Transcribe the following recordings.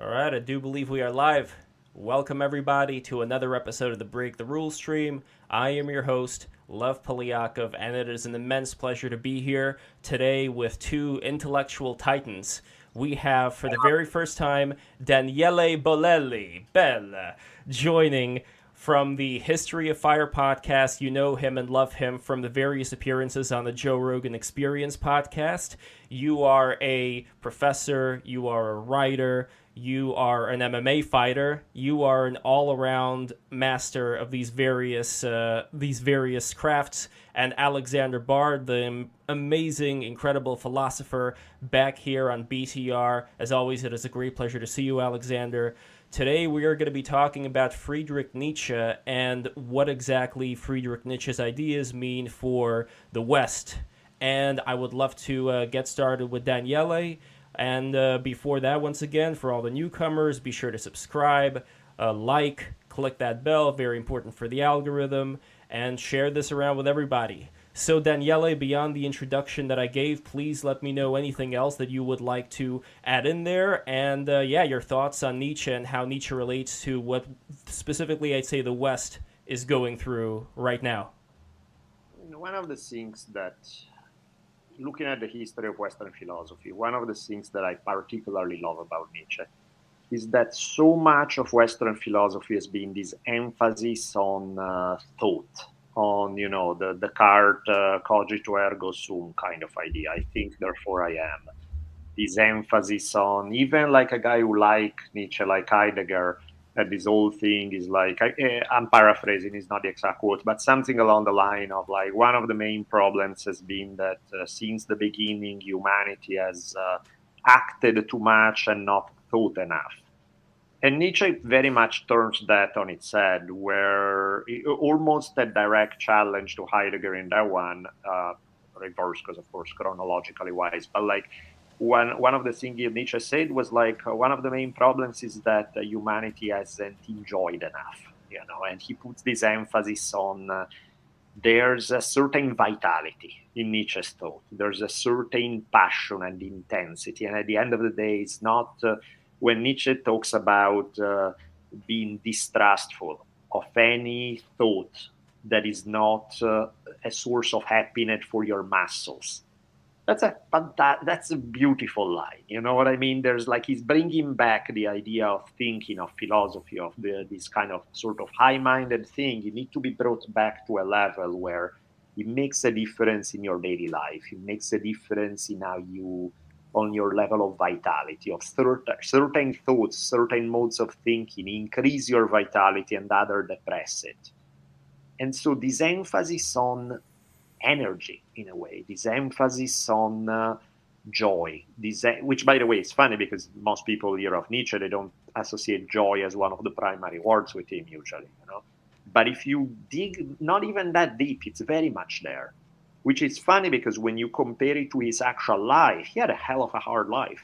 All right, I do believe we are live. Welcome, everybody, to another episode of the Break the Rules stream. I am your host, Lev Polyakov, and it is an immense pleasure to be here today with two intellectual titans. We have, for the very first time, Daniele Bolelli, Bella, joining from the History on Fire podcast. You know him and love him from the various appearances on the Joe Rogan Experience podcast. You are a professor, you are a writer, you are an MMA fighter, you are an all-around master of these various uh, these various crafts. And Alexander Bard, the amazing, incredible philosopher, back here on BTR. As always, it is a great pleasure to see you, Alexander. Today, we are going to be talking about Friedrich Nietzsche and what exactly Friedrich Nietzsche's ideas mean for the West. And I would love to uh, get started with Daniele and uh, before that, once again, for all the newcomers, be sure to subscribe, uh, like, click that bell, very important for the algorithm, and share this around with everybody. So, Daniele, beyond the introduction that I gave, please let me know anything else that you would like to add in there. And uh, yeah, your thoughts on Nietzsche and how Nietzsche relates to what specifically I'd say the West is going through right now. One of the things that looking at the history of Western philosophy, one of the things that I particularly love about Nietzsche is that so much of Western philosophy has been this emphasis on uh, thought, on you know the Descartes uh, cogito ergo sum kind of idea. I think, therefore I am. This emphasis on even like a guy who like Nietzsche, like Heidegger, that this whole thing is like I, eh, paraphrasing it's not the exact quote but something along the line of like one of the main problems has been that uh, since the beginning humanity has uh, acted too much and not thought enough. And Nietzsche very much turns that on its head, where almost a direct challenge to Heidegger in that one, uh, reverse, because of course chronologically wise, but like one one of the things Nietzsche said was like uh, one of the main problems is that uh, humanity hasn't enjoyed enough, you know, and he puts this emphasis on uh, there's a certain vitality in Nietzsche's thought. There's a certain passion and intensity, and at the end of the day, it's not uh, when Nietzsche talks about uh, being distrustful of any thought that is not uh, a source of happiness for your muscles that's a that's a beautiful line you know what i mean? There's like he's bringing back the idea of thinking of philosophy of the, this kind of sort of high-minded thing. You need to be brought back to a level where it makes a difference in your daily life. It makes a difference in how you on your level of vitality of certain, certain thoughts certain modes of thinking increase your vitality and other depress it. And so this emphasis on energy in a way, this emphasis on uh, joy, this, which by the way is funny because most people hear of Nietzsche, they don't associate joy as one of the primary words with him usually, you know. But if you dig not even that deep, it's very much there. Which is funny because when you compare it to his actual life, he had a hell of a hard life.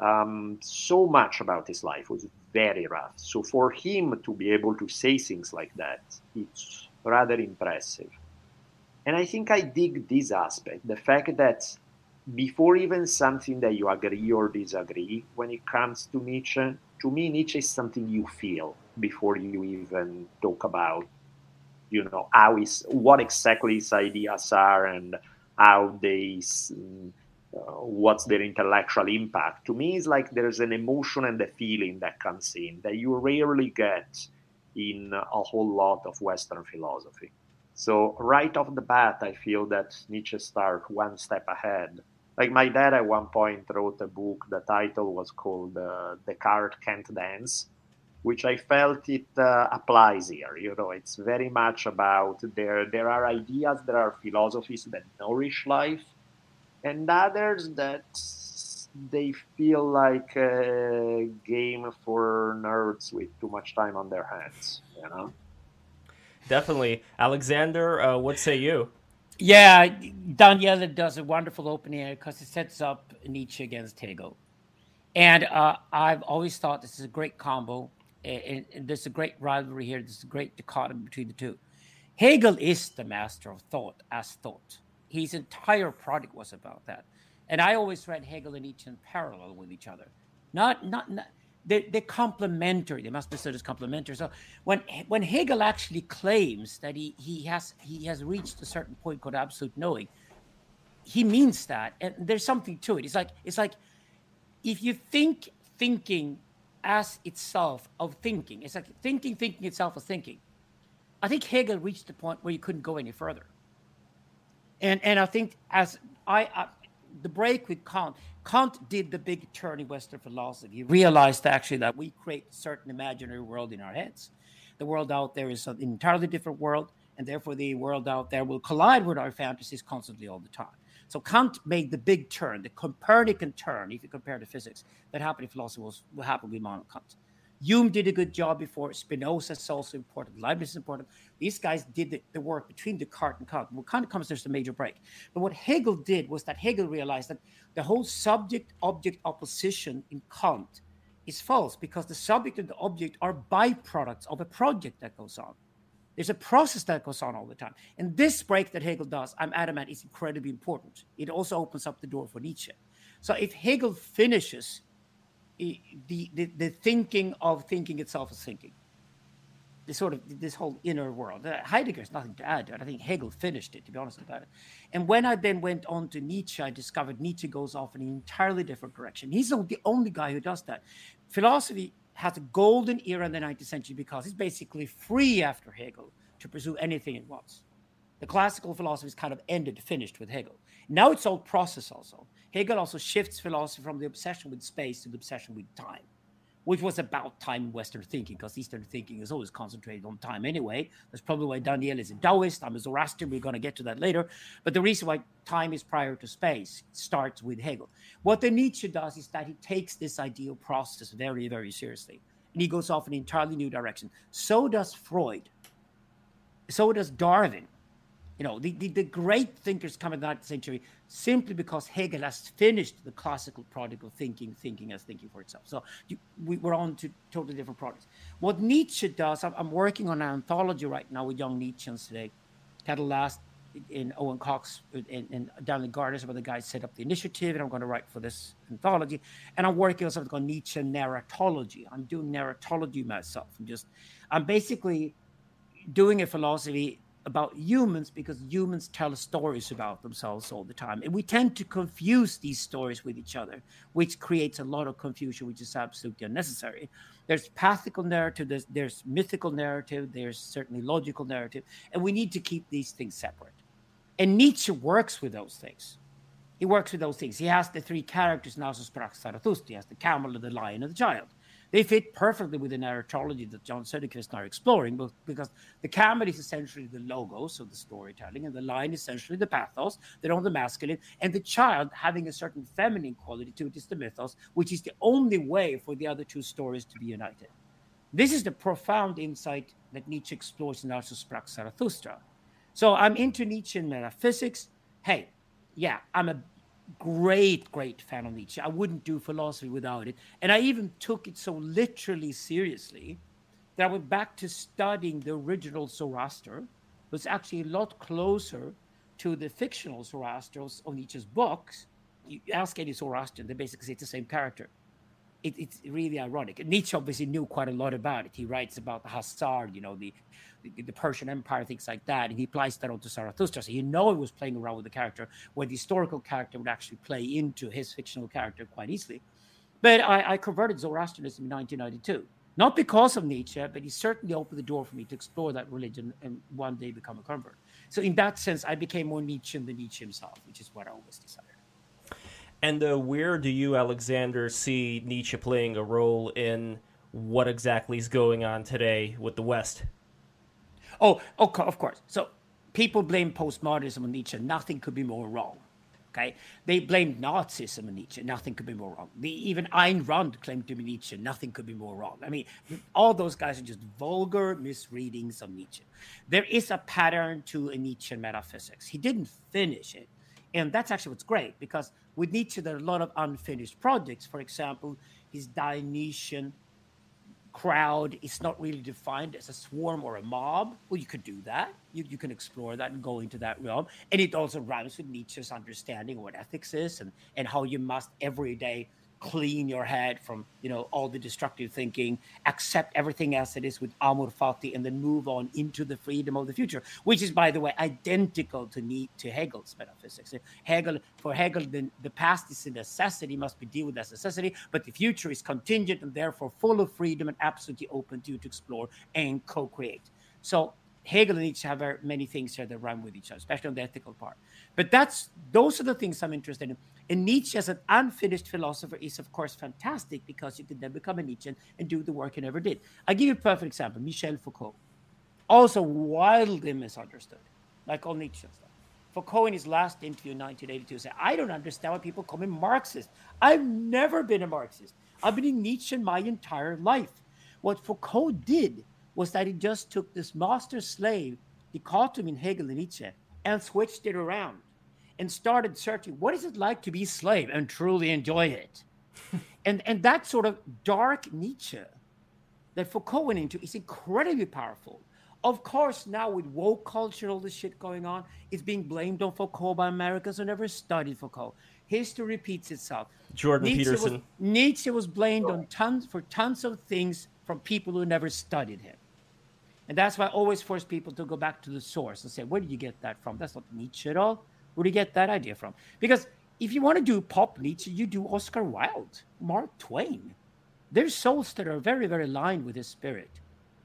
Um, so much about his life was very rough. So for him to be able to say things like that, it's rather impressive. And I think I dig this aspect the fact that before even something that you agree or disagree, when it comes to Nietzsche, to me, Nietzsche is something you feel before you even talk about, you know, how is what exactly his ideas are and how they, uh, what's their intellectual impact. To me, it's like there's an emotion and a feeling that comes in that you rarely get in a whole lot of Western philosophy. So right off the bat, I feel that Nietzsche starts one step ahead. Like my dad at one point wrote a book. The title was called uh, "Descartes Can't Dance," which I felt it uh, applies here. You know, it's very much about there. There are ideas, there are philosophies that nourish life, and others that they feel like a game for nerds with too much time on their hands. You know definitely. Alexander, uh, what say you? Yeah, Daniele does a wonderful opening because it sets up Nietzsche against Hegel. And uh, I've always thought this is a great combo. And, and there's a great rivalry here. There's a great dichotomy between the two. Hegel is the master of thought as thought. His entire product was about that. And I always read Hegel and Nietzsche in parallel with each other. Not, not, not they're, they're complementary. They must be seen as complementary. So when when Hegel actually claims that he he has he has reached a certain point called absolute knowing, he means that, and there's something to it. It's like it's like if you think thinking as itself of thinking, it's like thinking thinking itself of thinking. I think Hegel reached the point where you couldn't go any further. And and I think as I, I the break with Kant, Kant did the big turn in Western philosophy. He realized actually that we create certain imaginary world in our heads. The world out there is an entirely different world, and therefore the world out there will collide with our fantasies constantly all the time. So Kant made the big turn, the Copernican turn, if you compare to physics, that happened in philosophy was what happened with Immanuel Kant. Hume did a good job before. Spinoza is also important. Leibniz is important. These guys did the, the work between Descartes and Kant. What of comes there's a major break. But what Hegel did was that Hegel realized that the whole subject-object opposition in Kant is false because the subject and the object are byproducts of a project that goes on. There's a process that goes on all the time. And this break that Hegel does, I'm adamant, is incredibly important. It also opens up the door for Nietzsche. So if Hegel finishes the, the, the thinking of thinking itself as thinking. This sort of this whole inner world. Uh, Heidegger has nothing to add to it. I think Hegel finished it, to be honest about it. And when I then went on to Nietzsche, I discovered Nietzsche goes off in an entirely different direction. He's the only guy who does that. Philosophy has a golden era in the 19th century because it's basically free after Hegel to pursue anything it wants. The classical philosophy is kind of ended, finished with Hegel. Now it's all process also. Hegel also shifts philosophy from the obsession with space to the obsession with time, which was about time in Western thinking, because Eastern thinking is always concentrated on time anyway. That's probably why Daniel is a Taoist. I'm a Zoroastrian. We're going to get to that later. But the reason why time is prior to space starts with Hegel. What the Nietzsche does is that he takes this ideal process very, very seriously. And he goes off in an entirely new direction. So does Freud. So does Darwin you know, the, the, the, great thinkers come in the 19th century simply because Hegel has finished the classical project of thinking, thinking as thinking for itself. So you, we, are on to totally different products. What Nietzsche does, I'm, I'm, working on an anthology right now with young Nietzscheans today. Had a last in Owen Cox and, and Daniel Gardner, where the guys set up the initiative, and I'm going to write for this anthology. And I'm working on something called Nietzsche narratology. I'm doing narratology myself. I'm just, I'm basically doing a philosophy about humans because humans tell stories about themselves all the time. And we tend to confuse these stories with each other, which creates a lot of confusion, which is absolutely unnecessary. There's pathical narrative, there's, there's mythical narrative, there's certainly logical narrative, and we need to keep these things separate. And Nietzsche works with those things. He works with those things. He has the three characters now, so. He has the camel, the lion, and the child they fit perfectly with the narratology that Jan Söderqvist are exploring, but because the camel is essentially the logos of the storytelling, and the line is essentially the pathos, they're on the masculine, and the child having a certain feminine quality to it is the mythos, which is the only way for the other two stories to be united. This is the profound insight that Nietzsche explores in Also sprach Zarathustra. So I'm into Nietzschean metaphysics. Hey, yeah, I'm a great, great fan of Nietzsche. I wouldn't do philosophy without it. And I even took it so literally seriously that I went back to studying the original Zoroaster. Was actually a lot closer to the fictional Zoroaster of Nietzsche's books. You ask any Zoroastrian, they basically say it's the same character it, it's really ironic. Nietzsche obviously knew quite a lot about it. He writes about the Hussar, you know, the, the, Persian Empire, things like that, and he applies that onto Zarathustra. So you know he was playing around with the character, where the historical character would actually play into his fictional character quite easily. But I, I converted Zoroastrianism in 1992, not because of Nietzsche, but he certainly opened the door for me to explore that religion and one day become a convert. So in that sense, I became more Nietzschean than Nietzsche himself, which is what I always desired. And uh, where do you, Alexander, see Nietzsche playing a role in what exactly is going on today with the West? Oh, of course. So people blame postmodernism on Nietzsche. Nothing could be more wrong. Okay, they blamed Nazism on Nietzsche. Nothing could be more wrong. The, even Ayn Rand claimed to be Nietzsche. Nothing could be more wrong. I mean, all those guys are just vulgar misreadings of Nietzsche. There is a pattern to a Nietzsche metaphysics. He didn't finish it, and that's actually what's great because with Nietzsche, there are a lot of unfinished projects. For example, his Dionysian crowd is not really defined as a swarm or a mob. Well, you could do that. You, you can explore that and go into that realm. And it also rhymes with Nietzsche's understanding of what ethics is and, and how you must every day clean your head from you know all the destructive thinking accept everything as it is with amor fati and then move on into the freedom of the future which is by the way identical to need to hegel's metaphysics. Hegel for hegel the, the past is a necessity must be dealt with as necessity but the future is contingent and therefore full of freedom and absolutely open to you to explore and co-create. So Hegel and Nietzsche have many things here that run with each other, especially on the ethical part. But that's those are the things I'm interested in. And Nietzsche as an unfinished philosopher is, of course, fantastic because you can then become a Nietzsche and do the work you never did. I'll give you a perfect example Michel Foucault, also wildly misunderstood, like all Nietzsche stuff. Foucault, in his last interview in 1982, said, I don't understand why people call me Marxist. I've never been a Marxist. I've been in Nietzsche my entire life. What Foucault did was that he just took this master slave dichotomy in Hegel and Nietzsche and switched it around and started searching what is it like to be slave and truly enjoy it. and and that sort of dark Nietzsche that Foucault went into is incredibly powerful. Of course, now with woke culture, all this shit going on, it's being blamed on Foucault by Americans who never studied Foucault. History repeats itself. Jordan Nietzsche Peterson. Was, Nietzsche was blamed on tons for tons of things from people who never studied him. And that's why I always force people to go back to the source and say, where did you get that from? That's not Nietzsche at all. Where do you get that idea from? Because if you want to do pop Nietzsche, you do Oscar Wilde, Mark Twain. They're souls that are very, very aligned with his spirit.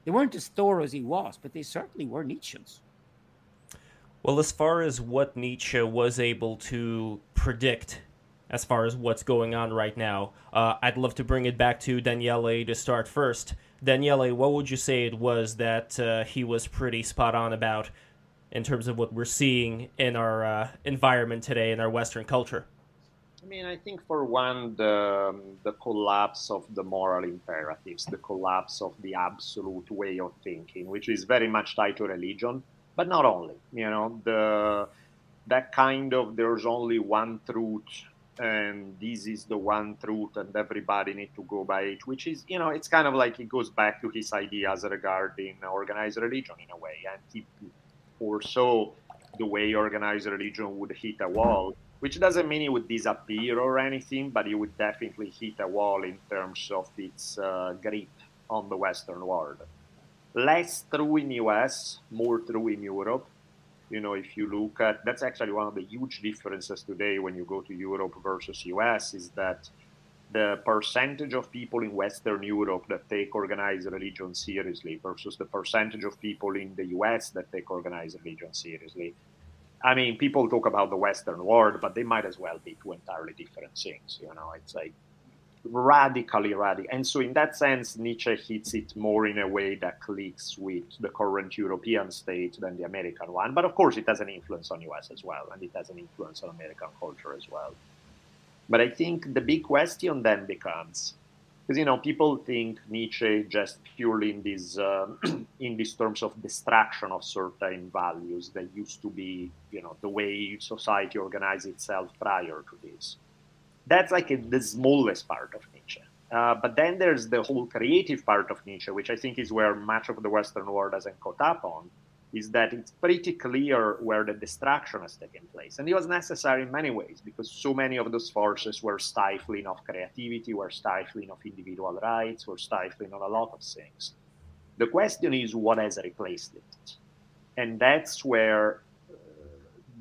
They weren't as thorough as he was, but they certainly were Nietzscheans. Well, as far as what Nietzsche was able to predict, as far as what's going on right now, uh, I'd love to bring it back to Daniele to start first. Daniele, what would you say it was that uh, he was pretty spot on about in terms of what we're seeing in our uh, environment today in our Western culture? I mean, I think for one, the, the collapse of the moral imperatives, the collapse of the absolute way of thinking, which is very much tied to religion, but not only. You know, the that kind of there's only one truth and this is the one truth and everybody need to go by it which is you know it's kind of like it goes back to his ideas regarding organized religion in a way and he foresaw the way organized religion would hit a wall which doesn't mean it would disappear or anything but it would definitely hit a wall in terms of its uh, grip on the western world. Less true in the us more true in europe you know, if you look at that's actually one of the huge differences today when you go to Europe versus US is that the percentage of people in Western Europe that take organized religion seriously versus the percentage of people in the US that take organized religion seriously. I mean, people talk about the Western world, but they might as well be two entirely different things. You know, it's like radically radical. And so, in that sense, Nietzsche hits it more in a way that clicks with the current European state than the American one. But of course, it has an influence on US as well, and it has an influence on American culture as well. But I think the big question then becomes, because you know, people think Nietzsche just purely in these uh, in these terms of destruction of certain values that used to be, you know, the way society organized itself prior to this that's like a, the smallest part of Nietzsche. Uh, but then there's the whole creative part of Nietzsche, which I think is where much of the Western world hasn't caught up on, is that it's pretty clear where the destruction has taken place. And it was necessary in many ways because so many of those forces were stifling of creativity, were stifling of individual rights, were stifling of a lot of things. The question is what has replaced it? And that's where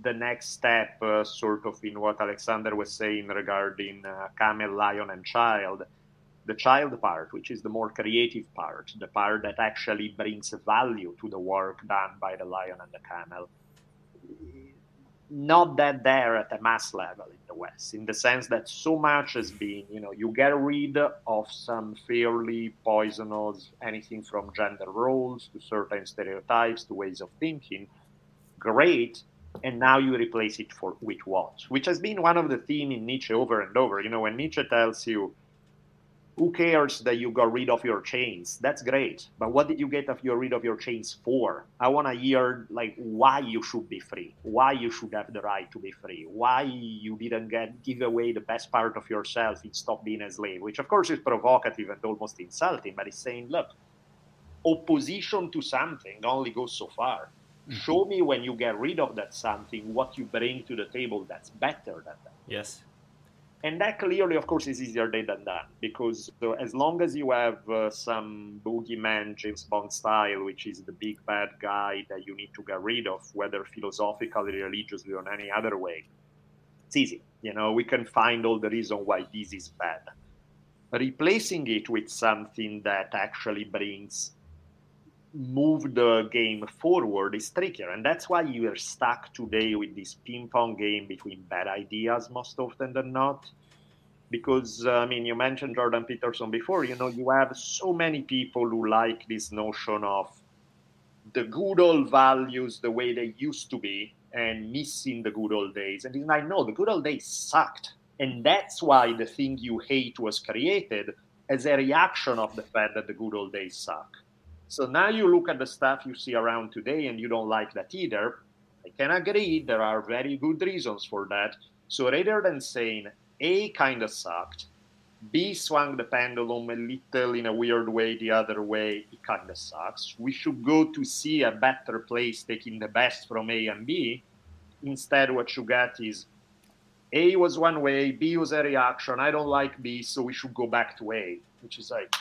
the next step, uh, sort of in what Alexander was saying regarding uh, camel, lion, and child, the child part, which is the more creative part, the part that actually brings value to the work done by the lion and the camel, not that there at a mass level in the West, in the sense that so much has been, you know, you get rid of some fairly poisonous, anything from gender roles to certain stereotypes to ways of thinking. Great, and now you replace it for with what? Which has been one of the theme in Nietzsche over and over. You know, when Nietzsche tells you, "Who cares that you got rid of your chains?" That's great, but what did you get of your rid of your chains for? I want to hear like why you should be free, why you should have the right to be free, why you didn't get give away the best part of yourself and stop being a slave. Which of course is provocative and almost insulting, but it's saying, look, opposition to something only goes so far. Show me when you get rid of that something what you bring to the table that's better than that. Yes. and that clearly, of course, is easier said than done because so as long as you have uh, some boogeyman James Bond style, which is the big bad guy that you need to get rid of, whether philosophically, religiously, or any other way, it's easy. You know, we can find all the reason why this is bad. Replacing it with something that actually brings move the game forward is trickier. And that's why you are stuck today with this ping pong game between bad ideas most often than not. Because, uh, I mean, you mentioned Jordan Peterson before, you know, you have so many people who like this notion of the good old values the way they used to be and missing the good old days. And like, no, the good old days sucked. And that's why the thing you hate was created as a reaction of the fact that the good old days suck so now you look at the stuff you see around today and you don't like that either. I can agree, there are very good reasons for that. So rather than saying A kind of sucked, B swung the pendulum a little in a weird way the other way, it kind of sucks. We should go to see a better place taking the best from A and B. Instead, what you get is A was one way, B was a reaction. I don't like B, so we should go back to A, which is like,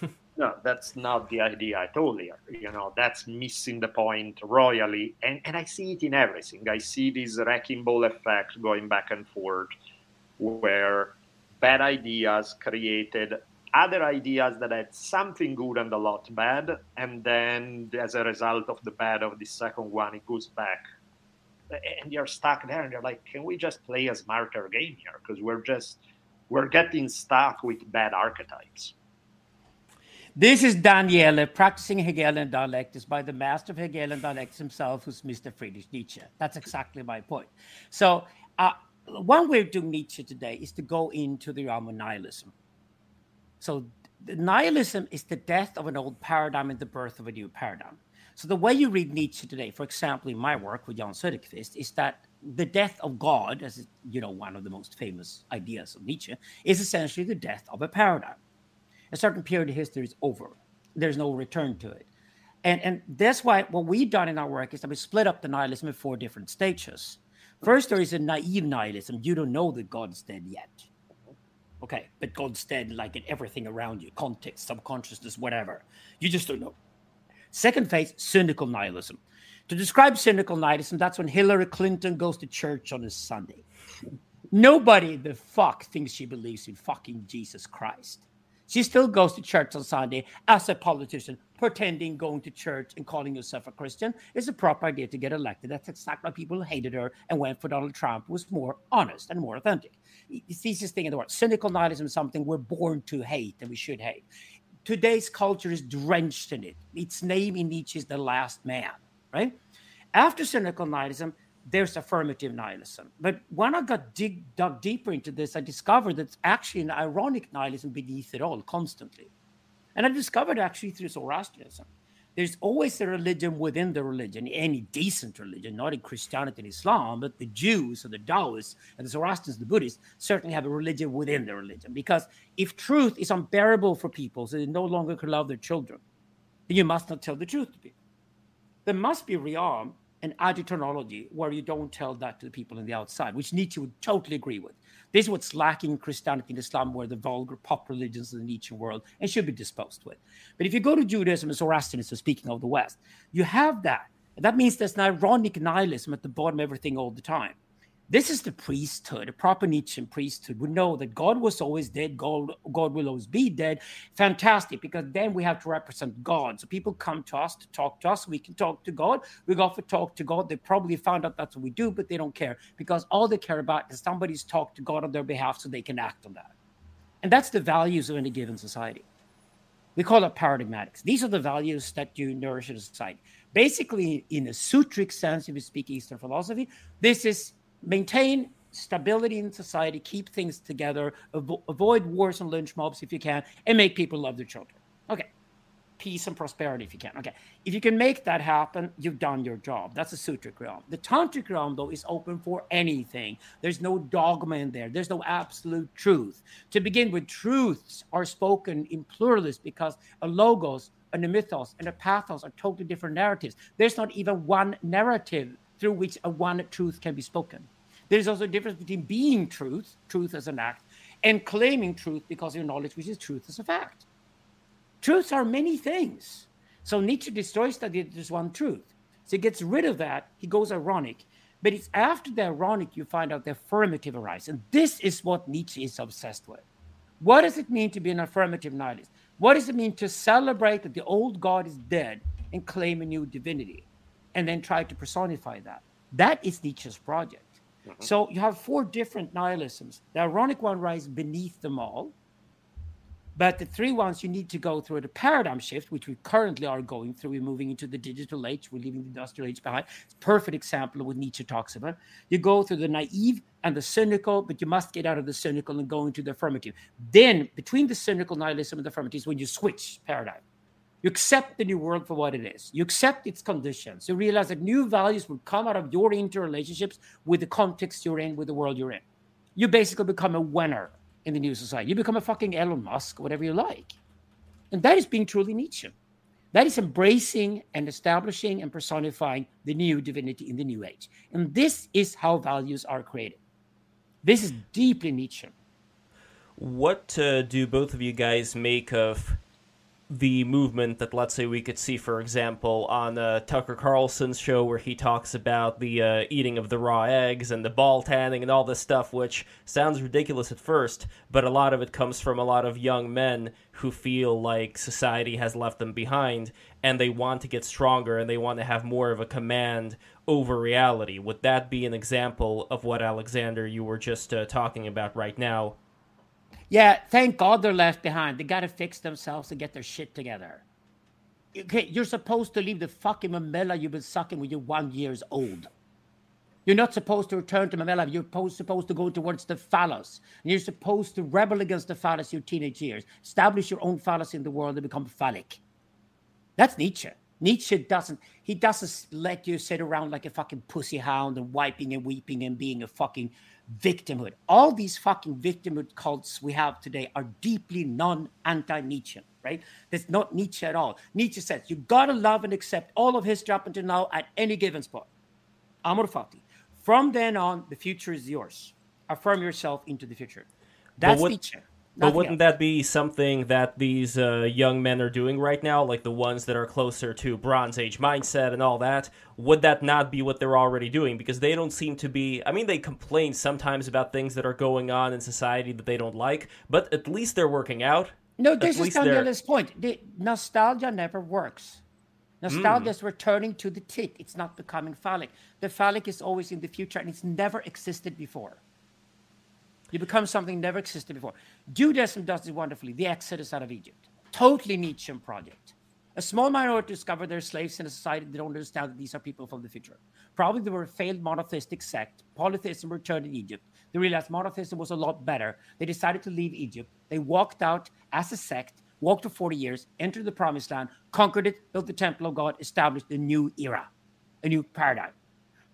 no, that's not the idea at all here. You know, that's missing the point royally. And, and I see it in everything. I see this wrecking ball effect going back and forth where bad ideas created other ideas that had something good and a lot bad. And then as a result of the bad of the second one, it goes back. And you're stuck there and you're like, can we just play a smarter game here? Because we're just, we're getting stuck with bad archetypes. This is Daniele practicing Hegelian dialectics by the master of Hegelian dialectics himself, who's Mr. Friedrich Nietzsche. That's exactly my point. So, uh, one way of doing Nietzsche today is to go into the realm of nihilism. So, nihilism is the death of an old paradigm and the birth of a new paradigm. So, the way you read Nietzsche today, for example, in my work with Jan Söderqvist, is that the death of God, as you know, one of the most famous ideas of Nietzsche, is essentially the death of a paradigm a certain period of history is over. There's no return to it. And, and that's why what we've done in our work is that we split up the nihilism in four different stages. First, there is a naive nihilism. You don't know that God's dead yet. Okay, but God's dead like in everything around you, context, subconsciousness, whatever. You just don't know. Second phase, cynical nihilism. To describe cynical nihilism, that's when Hillary Clinton goes to church on a Sunday. Nobody the fuck thinks she believes in fucking Jesus Christ. She still goes to church on Sunday as a politician, pretending going to church and calling herself a Christian is a proper idea to get elected. That's exactly why people hated her and went for Donald Trump, who was more honest and more authentic. It's the easiest thing in the world. Cynical nihilism is something we're born to hate and we should hate. Today's culture is drenched in it. Its name in Nietzsche is the last man, right? After cynical nihilism, there's affirmative nihilism. But when I got dig, dug deeper into this, I discovered that it's actually an ironic nihilism beneath it all, constantly. And I discovered actually through Zoroastrianism. There's always a religion within the religion, any decent religion, not in Christianity and Islam, but the Jews or the Taoists and the Zoroastrians, the Buddhists, certainly have a religion within the religion. Because if truth is unbearable for people, so they no longer can love their children, then you must not tell the truth to people. There must be a realm an agiturnology where you don't tell that to the people on the outside, which Nietzsche would totally agree with. This is what's lacking in Christianity and Islam, where the vulgar pop religions of the Nietzsche world and should be disposed with. But if you go to Judaism and Zoroastrianism, speaking of the West, you have that. And that means there's an ironic nihilism at the bottom of everything all the time. This is the priesthood, a proper Nietzschean priesthood. We know that God was always dead, God, God will always be dead. Fantastic, because then we have to represent God. So people come to us to talk to us. We can talk to God. We go for talk to God. They probably found out that's what we do, but they don't care because all they care about is somebody's talk to God on their behalf so they can act on that. And that's the values of any given society. We call it paradigmatics. These are the values that you nourish in a society. Basically, in a sutric sense, if you speak Eastern philosophy, this is maintain stability in society, keep things together, avo- avoid wars and lynch mobs if you can, and make people love their children. Okay. Peace and prosperity if you can. Okay. If you can make that happen, you've done your job. That's a sutric realm. The tantric realm, though, is open for anything. There's no dogma in there, there's no absolute truth. To begin with, truths are spoken in pluralist because a logos and a mythos and a pathos are totally different narratives. There's not even one narrative through which a one truth can be spoken. There's also a difference between being truth, truth as an act, and claiming truth because your knowledge, which is truth as a fact. Truths are many things. So Nietzsche destroys that there's one truth. So he gets rid of that. He goes ironic. But it's after the ironic you find out the affirmative arises. And this is what Nietzsche is obsessed with. What does it mean to be an affirmative nihilist? What does it mean to celebrate that the old God is dead and claim a new divinity and then try to personify that? That is Nietzsche's project. Mm-hmm. So you have four different nihilisms. The ironic one rises beneath them all. But the three ones you need to go through the paradigm shift, which we currently are going through. We're moving into the digital age. We're leaving the industrial age behind. It's a perfect example of what Nietzsche talks about. You go through the naive and the cynical, but you must get out of the cynical and go into the affirmative. Then, between the cynical nihilism and the affirmative, is when you switch paradigm. You accept the new world for what it is. You accept its conditions. You realize that new values will come out of your interrelationships with the context you're in, with the world you're in. You basically become a winner in the new society. You become a fucking Elon Musk, whatever you like. And that is being truly Nietzsche. That is embracing and establishing and personifying the new divinity in the new age. And this is how values are created. This is deeply Nietzsche. What uh, do both of you guys make of the movement that let's say we could see for example on uh, tucker carlson's show where he talks about the uh, eating of the raw eggs and the ball tanning and all this stuff which sounds ridiculous at first but a lot of it comes from a lot of young men who feel like society has left them behind and they want to get stronger and they want to have more of a command over reality. Would that be an example of what alexander you were just uh, talking about right now yeah, thank God they're left behind. They got to fix themselves to get their shit together. Okay, you're supposed to leave the fucking mamela you've been sucking when you're one years old. You're not supposed to return to mamela. You're supposed to go towards the phallus. And you're supposed to rebel against the phallus your teenage years. Establish your own phallus in the world and become phallic. That's Nietzsche. Nietzsche doesn't he doesn't let you sit around like a fucking pussy hound and wiping and weeping and being a fucking victimhood. All these fucking victimhood cults we have today are deeply non anti Nietzsche, right? There's not Nietzsche at all. Nietzsche says you gotta love and accept all of history up until now at any given spot. Amor fati. From then on, the future is yours. Affirm yourself into the future. That's what, Nietzsche. But wouldn't that be something that these uh, young men are doing right now, like the ones that are closer to Bronze Age mindset and all that? Would that not be what they're already doing? Because they don't seem to be. I mean, they complain sometimes about things that are going on in society that they don't like, but at least they're working out. No, this is Daniele's point. The nostalgia never works. Nostalgia mm. is returning to the tit. It's not becoming phallic. The phallic is always in the future and it's never existed before. You become something never existed before. Judaism does it wonderfully. The Exodus out of Egypt. Totally Nietzschean project. A small minority discovered they're slaves in a society they don't understand that these are people from the future. Probably they were a failed monotheistic sect. Polytheism returned in Egypt. They realized monotheism was a lot better. They decided to leave Egypt. They walked out as a sect, walked for 40 years, entered the promised land, conquered it, built the temple of God, established a new era, a new paradigm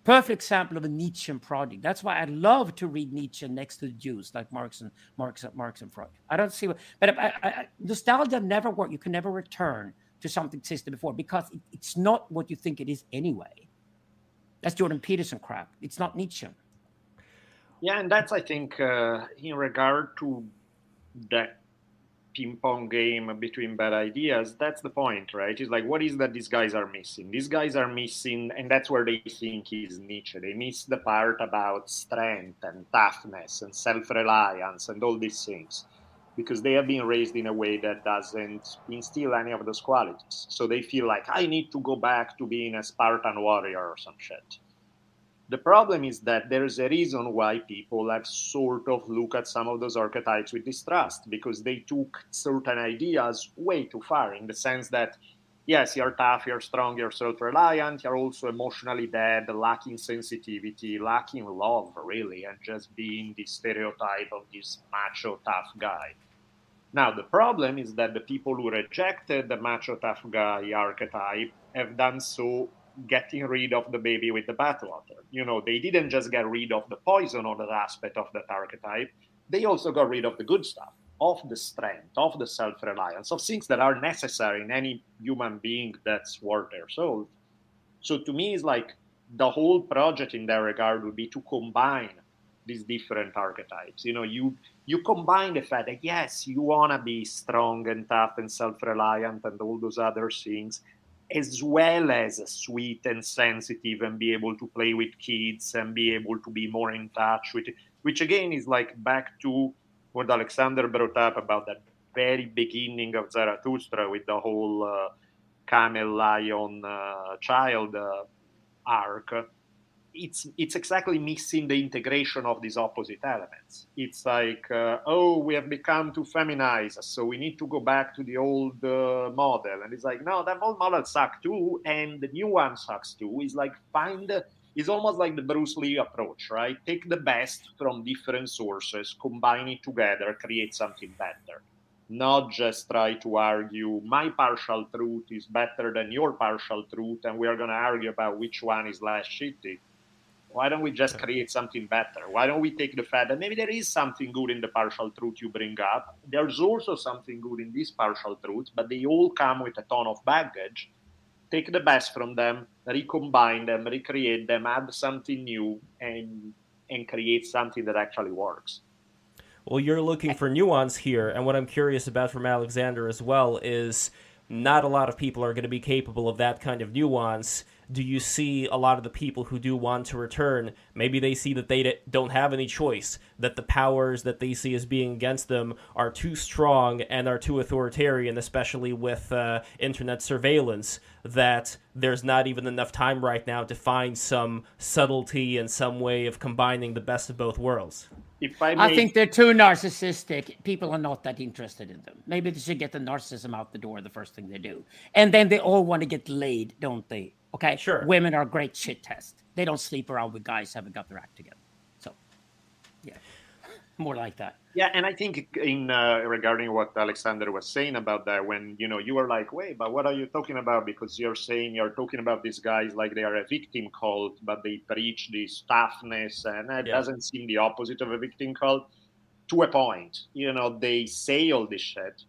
perfect example of a Nietzschean project. That's why I love to read Nietzsche next to the Jews, like Marx and Marx, Marx and Freud. I don't see what, but I, I, nostalgia never works. You can never return to something that existed before because it, it's not what you think it is anyway. That's Jordan Peterson crap. It's not Nietzsche. Yeah, and that's I think uh, in regard to that ping pong game between bad ideas that's the point right? It's like what is that these guys are missing? These guys are missing and that's where they think is nietzsche. They miss the part about strength and toughness and self-reliance and all these things because they have been raised in a way that doesn't instill any of those qualities. So they feel like i need to go back to being a spartan warrior or some shit the problem is that there's a reason why people have sort of looked at some of those archetypes with distrust because they took certain ideas way too far in the sense that yes, you're tough, you're strong, you're self reliant, you're also emotionally dead, lacking sensitivity, lacking love, really, and just being the stereotype of this macho tough guy. Now, the problem is that the people who rejected the macho tough guy archetype have done so getting rid of the baby with the bathwater. You know, they didn't just get rid of the poison or the aspect of that archetype, they also got rid of the good stuff, of the strength, of the self reliance, of things that are necessary in any human being that's worth their soul. So to me, it's like the whole project in that regard would be to combine these different archetypes. You know, you you combine the fact that yes, you wanna be strong and tough and self-reliant and all those other things, as well as sweet and sensitive and be able to play with kids and be able to be more in touch with it, which again is like back to what Alexander brought up about that very beginning of Zarathustra with the whole uh, camel lion uh, child uh, arc it's it's exactly missing the integration of these opposite elements. It's like, uh, oh, we have become too feminized, so we need to go back to the old uh, model. And it's like, no, that old model sucks too, and the new one sucks too. It's like find. It's almost like the Bruce Lee approach, right? Take the best from different sources, combine it together, create something better. Not just try to argue my partial truth is better than your partial truth, and we are going to argue about which one is less shitty why don't we just create something better? Why don't we take the fact that maybe there is something good in the partial truth you bring up? There's also something good in these partial truths, but they all come with a ton of baggage. Take the best from them, recombine them, recreate them, add something new, and and create something that actually works. Well, you're looking for nuance here, and what I'm curious about from Alexander as well is not a lot of people are going to be capable of that kind of nuance do you see a lot of the people who do want to return maybe they see that they don't have any choice that the powers that they see as being against them are too strong and are too authoritarian especially with uh, internet surveillance that there's not even enough time right now to find some subtlety and some way of combining the best of both worlds if I, may... I think they're too narcissistic. People are not that interested in them. Maybe they should get the narcissism out the door the first thing they do. And then they all want to get laid, don't they? Okay. Sure. Women are great shit test. They don't sleep around with guys haven't got their act together. So, yeah, more like that. Yeah, and I think in uh, regarding what Alexander was saying about that, when you know you were like, wait, but what are you talking about? Because you're saying you're talking about these guys like they are a victim cult, but they preach this toughness, and it yeah. doesn't seem the opposite of a victim cult. To a point, you know, they say all this shit,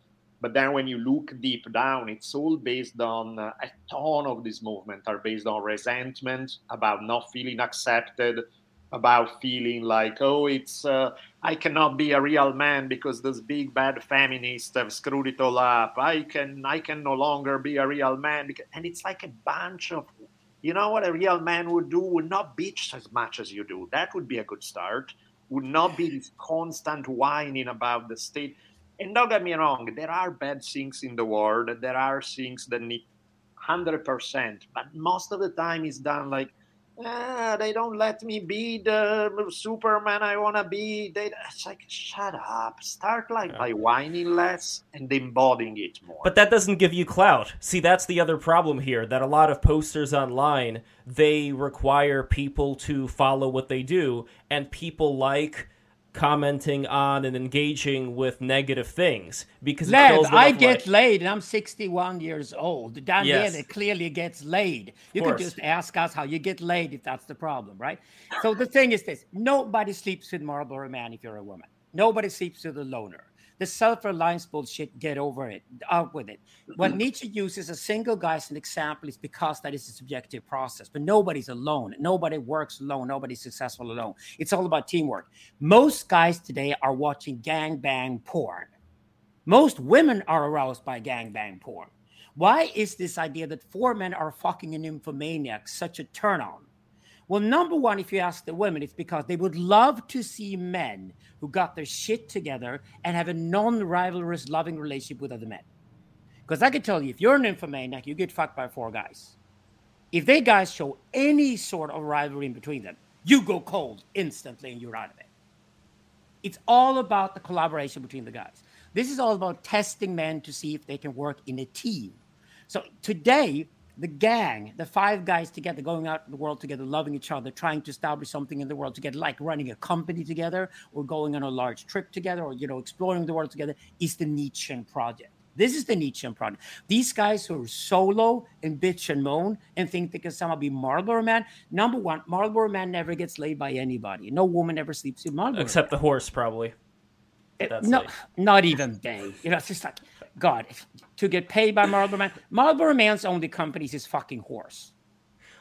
but then when you look deep down, it's all based on uh, a ton of this movement are based on resentment about not feeling accepted, about feeling like, oh, it's uh, I cannot be a real man because those big bad feminists have screwed it all up. I can I can no longer be a real man, because, and it's like a bunch of, you know, what a real man would do would not bitch as much as you do. That would be a good start. Would not be this constant whining about the state and don't get me wrong, there are bad things in the world. There are things that need 100%, but most of the time it's done like, ah, they don't let me be the Superman I want to be. They, it's like, shut up. Start like yeah. by whining less and embodying it more. But that doesn't give you clout. See, that's the other problem here. That a lot of posters online they require people to follow what they do, and people like commenting on and engaging with negative things because Lev, I get like... laid and I'm 61 years old. Daniele yes. clearly gets laid. You can just ask us how you get laid if that's the problem, right? So the thing is this nobody sleeps with Marlboro Man if you're a woman. Nobody sleeps with a loner. The self-reliance bullshit, get over it, out with it. What mm-hmm. Nietzsche uses a single guy as an example is because that is a subjective process. But nobody's alone. Nobody works alone. Nobody's successful alone. It's all about teamwork. Most guys today are watching gang bang porn. Most women are aroused by gang bang porn. Why is this idea that four men are fucking an nymphomaniac such a turn on? Well, number one, if you ask the women, it's because they would love to see men who got their shit together and have a non rivalrous, loving relationship with other men. Because I can tell you, if you're an nymphomaniac, you get fucked by four guys. If they guys show any sort of rivalry in between them, you go cold instantly and you're out of it. It's all about the collaboration between the guys. This is all about testing men to see if they can work in a team. So today, the gang, the five guys together, going out in the world together, loving each other, trying to establish something in the world together, like running a company together or going on a large trip together or, you know, exploring the world together, is the Nietzschean project. This is the Nietzschean project. These guys who are solo and bitch and moan and think they can somehow be Marlboro Man. Number one, Marlboro Man never gets laid by anybody. No woman ever sleeps with Marlboro. Except Man. the horse, probably. Eh, it, no, not even they. You know, it's just like God to get paid by Marlboro Man. Marlboro Man's only company is his fucking horse.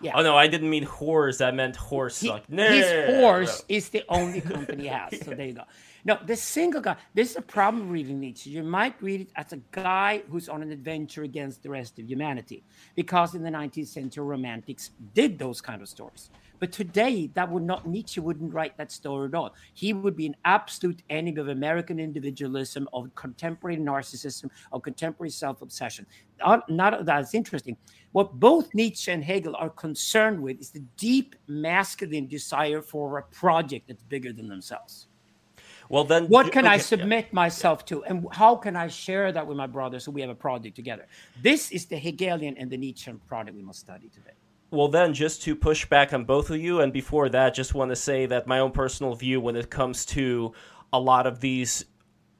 Yeah. Oh no, I didn't mean horse. I meant horse. He- like, his horse is the only company he has. So there you go. No, this single guy. This is a problem reading Nietzsche. You might read it as a guy who's on an adventure against the rest of humanity, because in the 19th century, romantics did those kind of stories. But today, that would not Nietzsche wouldn't write that story at all. He would be an absolute enemy of American individualism, of contemporary narcissism, of contemporary self-obsession. Not, not that's interesting. What both Nietzsche and Hegel are concerned with is the deep masculine desire for a project that's bigger than themselves. Well then, What can I okay, yeah. submit myself to, and how can I share that with my brother so we have a project together? This is the Hegelian and the Nietzschean project we must study today. Well, then, just to push back on both of you, and before that, just want to say that my own personal view when it comes to a lot of these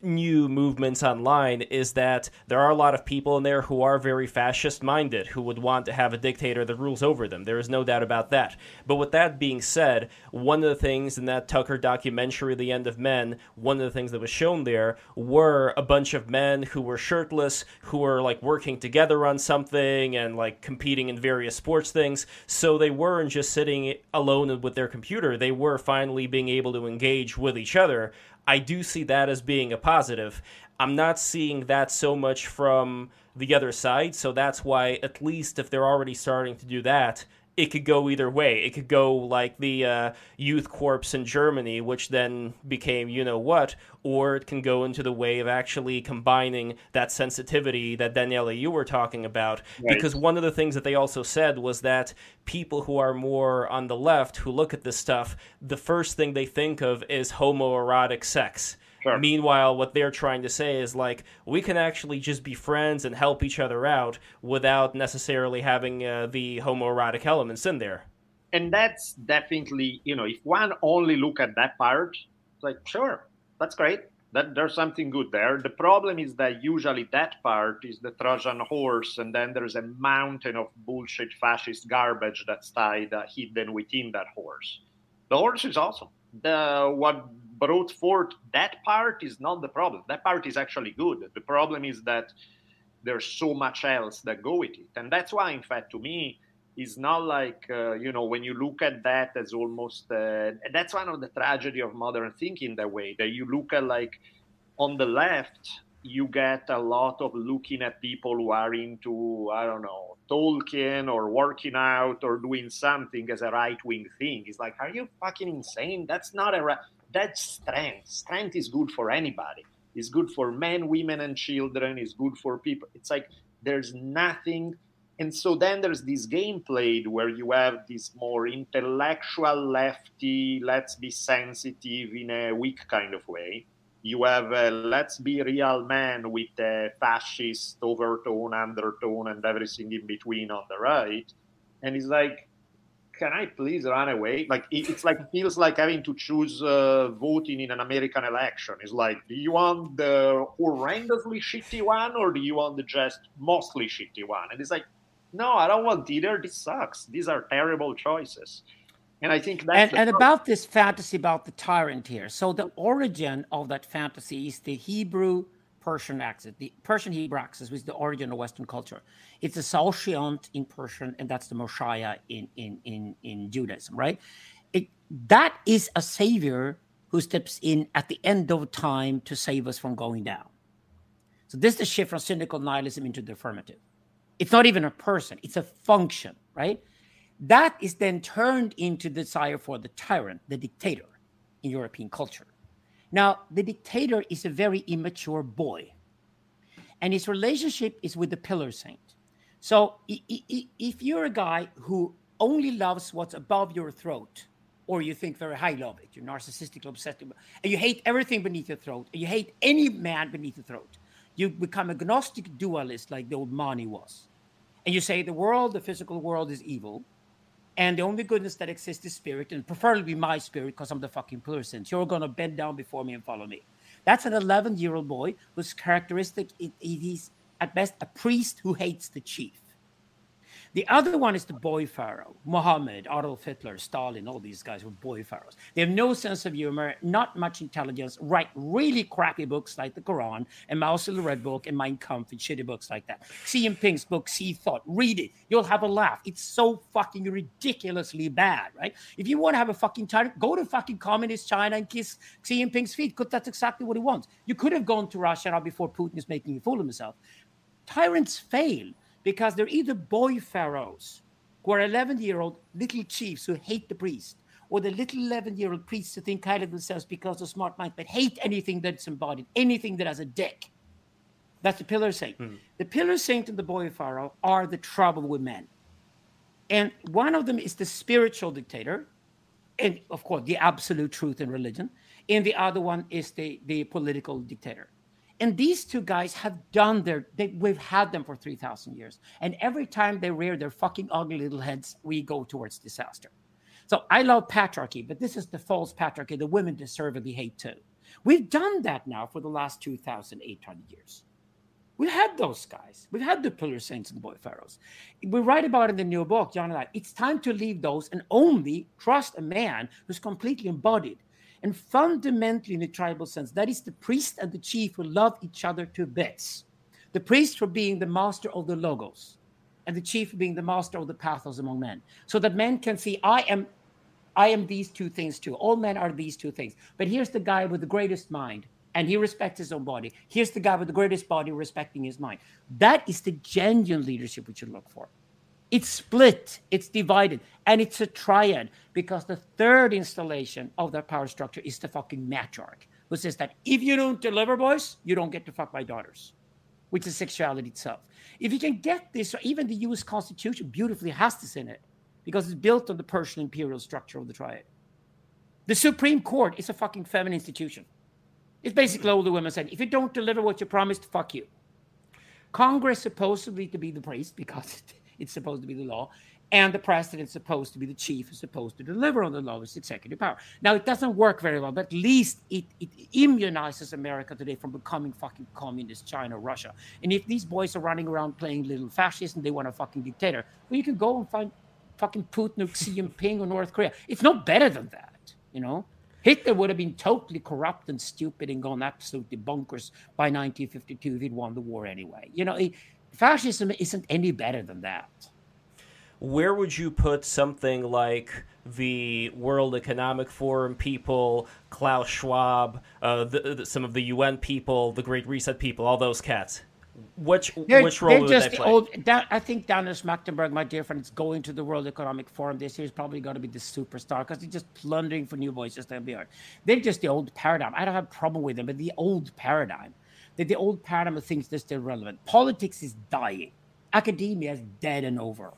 new movements online is that there are a lot of people in there who are very fascist minded, who would want to have a dictator that rules over them. There is no doubt about that. But with that being said, one of the things in that Tucker documentary, The End of Men, one of the things that was shown there were a bunch of men who were shirtless, who were like working together on something and like competing in various sports things. So they weren't just sitting alone with their computer, they were finally being able to engage with each other. I do see that as being a positive. I'm not seeing that so much from the other side, so that's why, at least if they're already starting to do that, it could go either way. It could go like the uh, youth corps in Germany, which then became you know what, or it can go into the way of actually combining that sensitivity that Daniele you were talking about. Right. Because one of the things that they also said was that people who are more on the left who look at this stuff, the first thing they think of is homoerotic sex. Sure. Meanwhile, what they're trying to say is like we can actually just be friends and help each other out without necessarily having uh, the homoerotic elements in there. and that's definitely you know if one only look at that part it's like sure that's great that there's something good there the problem is that usually that part is the trojan horse and then there's a mountain of bullshit fascist garbage that's tied uh, hidden within that horse the horse is awesome the what brought forth that part is not the problem. That part is actually good. The problem is that there's so much else that go with it. And that's why in fact to me it's not like uh, you know when you look at that as almost uh, that's one of the tragedy of modern thinking that way that you look at like on the left you get a lot of looking at people who are into i don't know tolkien or working out or doing something as a right-wing thing. It's like are you fucking insane? That's not a right that's strength. Strength is good for anybody. It's good for men women and children. It's good for people. It's like there's nothing. And so then there's this game played where you have this more intellectual lefty let's be sensitive in a weak kind of way. You have a let's be real man with a fascist overtone undertone and everything in between on the right. And it's like can i please run away? Like it- it's like feels like having to choose uh, voting in an american election. It's like do you want the horrendously shitty one or do you want the just mostly shitty one? And it's like no i don't want either. This sucks. These are terrible choices. And i think that's and, and about this fantasy about the tyrant here. So the origin of that fantasy is the Hebrew Persian accent, the Persian Hebrew accent, is the origin of Western culture. It's the Saoshyant in Persian, and that's the Moshiach in in in in Judaism, right? It that is a savior who steps in at the end of time to save us from going down. So this is the shift from cynical nihilism into the affirmative. It's not even a person; it's a function, right? That is then turned into desire for the tyrant, the dictator in European culture. Now, the dictator is a very immature boy, and his relationship is with the pillar saint. So, if you're a guy who only loves what's above your throat, or you think very highly of it, you're narcissistically obsessed, and you hate everything beneath your throat, and you hate any man beneath your throat, you become a gnostic dualist like the old Mani was. And you say the world, the physical world, is evil, and the only goodness that exists is spirit, and preferably my spirit, because I'm the fucking person. You're gonna bend down before me and follow me. That's an 11 year old boy whose characteristic is is at best a priest who hates the chief. The other one is the boy pharaoh, Muhammad, Adolf Hitler, Stalin, all these guys were boy pharaohs. They have no sense of humor, not much intelligence, write really crappy books like the Quran and Mao's Little Red Book and Mein Kampf and shitty books like that. Xi Jinping's book, Xi Thought, read it. You'll have a laugh. It's so fucking ridiculously bad, right? If you want to have a fucking time, go to fucking communist China and kiss Xi Jinping's feet because that's exactly what he wants. You could have gone to Russia now before Putin is making a fool of himself. Tyrants fail because they're either boy pharaohs who are 11 year old little chiefs who hate the priest, or the little 11 year old priests who think highly of themselves because of smart minds, but hate anything that's embodied, anything that has a dick. That's the pillar saint. Mm. The pillar saint and the boy pharaoh are the trouble with men. And one of them is the spiritual dictator, and of course, the absolute truth in religion. And the other one is the, the political dictator. And these two guys have done their, they, we've had them for 3,000 years. And every time they rear their fucking ugly little heads, we go towards disaster. So I love patriarchy, but this is the false patriarchy the women deservedly hate too. We've done that now for the last 2,800 years. We've had those guys. We've had the pillar saints and the boy pharaohs. We write about in the new book, John and I. It's time to leave those and only trust a man who's completely embodied and fundamentally, in the tribal sense, that is the priest and the chief who love each other to bits. The priest for being the master of the logos, and the chief for being the master of the pathos among men, so that men can see, I am, I am these two things too. All men are these two things. But here's the guy with the greatest mind, and he respects his own body. Here's the guy with the greatest body respecting his mind. That is the genuine leadership we should look for. It's split, it's divided, and it's a triad because the third installation of that power structure is the fucking matriarch who says that if you don't deliver, boys, you don't get to fuck my daughters, which is sexuality itself. If you can get this, or even the US Constitution beautifully has this in it because it's built on the Persian imperial structure of the triad. The Supreme Court is a fucking feminine institution. It's basically all the women saying, if you don't deliver what you promised, fuck you. Congress supposedly to be the priest because it's supposed to be the law. And the president is supposed to be the chief, is supposed to deliver on the law executive power. Now, it doesn't work very well, but at least it, it immunizes America today from becoming fucking communist China, Russia. And if these boys are running around playing little fascists and they want a fucking dictator, well, you can go and find fucking Putin or Xi Jinping or North Korea. It's not better than that, you know? Hitler would have been totally corrupt and stupid and gone absolutely bonkers by 1952 if he'd won the war anyway. You know, fascism isn't any better than that. Where would you put something like the World Economic Forum people, Klaus Schwab, uh, the, the, some of the UN people, the Great Reset people, all those cats? Which they're, which role would they play? Old, I think Daniel Schmachtenberger, my dear friend, is going to the World Economic Forum this year. Is probably going to be the superstar because he's just plundering for new voices. They're just the old paradigm. I don't have a problem with them, but the old paradigm that the old paradigm of things is still relevant. Politics is dying. Academia is dead and over.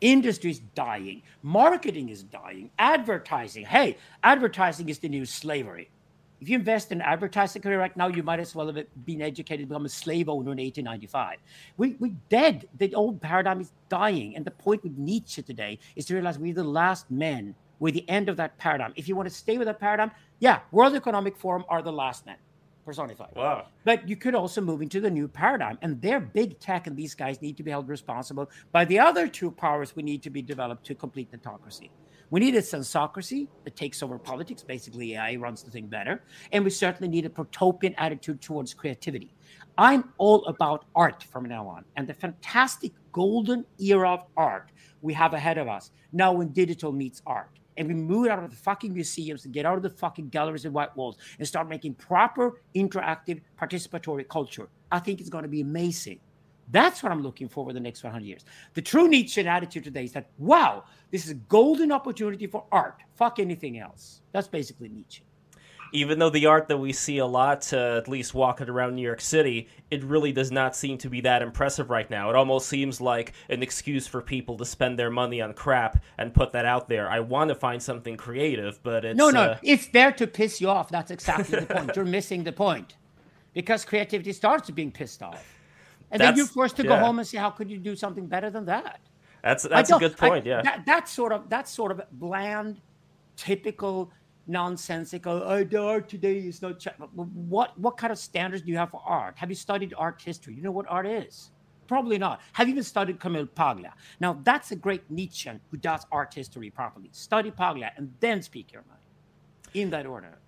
Industry is dying. Marketing is dying. Advertising. Hey, advertising is the new slavery. If you invest in advertising career right now, you might as well have been educated to become a slave owner in 1895. We, we're dead. The old paradigm is dying. And the point with Nietzsche today is to realize we're the last men. We're the end of that paradigm. If you want to stay with that paradigm, yeah, World Economic Forum are the last men personified. Wow. But you could also move into the new paradigm. And they're big tech, and these guys need to be held responsible by the other two powers we need to be developed to complete the autocracy. We need a sensocracy that takes over politics. Basically, AI runs the thing better. And we certainly need a protopian attitude towards creativity. I'm all about art from now on and the fantastic golden era of art we have ahead of us now when digital meets art and we move out of the fucking museums and get out of the fucking galleries and white walls and start making proper interactive participatory culture, I think it's going to be amazing. That's what I'm looking for for the next 100 years. The true Nietzschean attitude today is that, wow, this is a golden opportunity for art. Fuck anything else. That's basically Nietzsche even though the art that we see a lot, uh, at least walking around New York City, it really does not seem to be that impressive right now. It almost seems like an excuse for people to spend their money on crap and put that out there. I want to find something creative, but it's no, no, uh... it's there to piss you off. That's exactly the point. You're missing the point because creativity starts being pissed off, and that's, then you're forced to yeah. go home and say, "How could you do something better than that?" That's that's a good point. I, yeah, that, that's sort of that's sort of bland, typical nonsensical. Oh, the art today is not. Ch-. What what kind of standards do you have for art? Have you studied art history? You know what art is. Probably not. Have you even studied Camille Paglia? Now, that's a great Nietzschean who does art history properly. Study Paglia and then speak your mind in that order.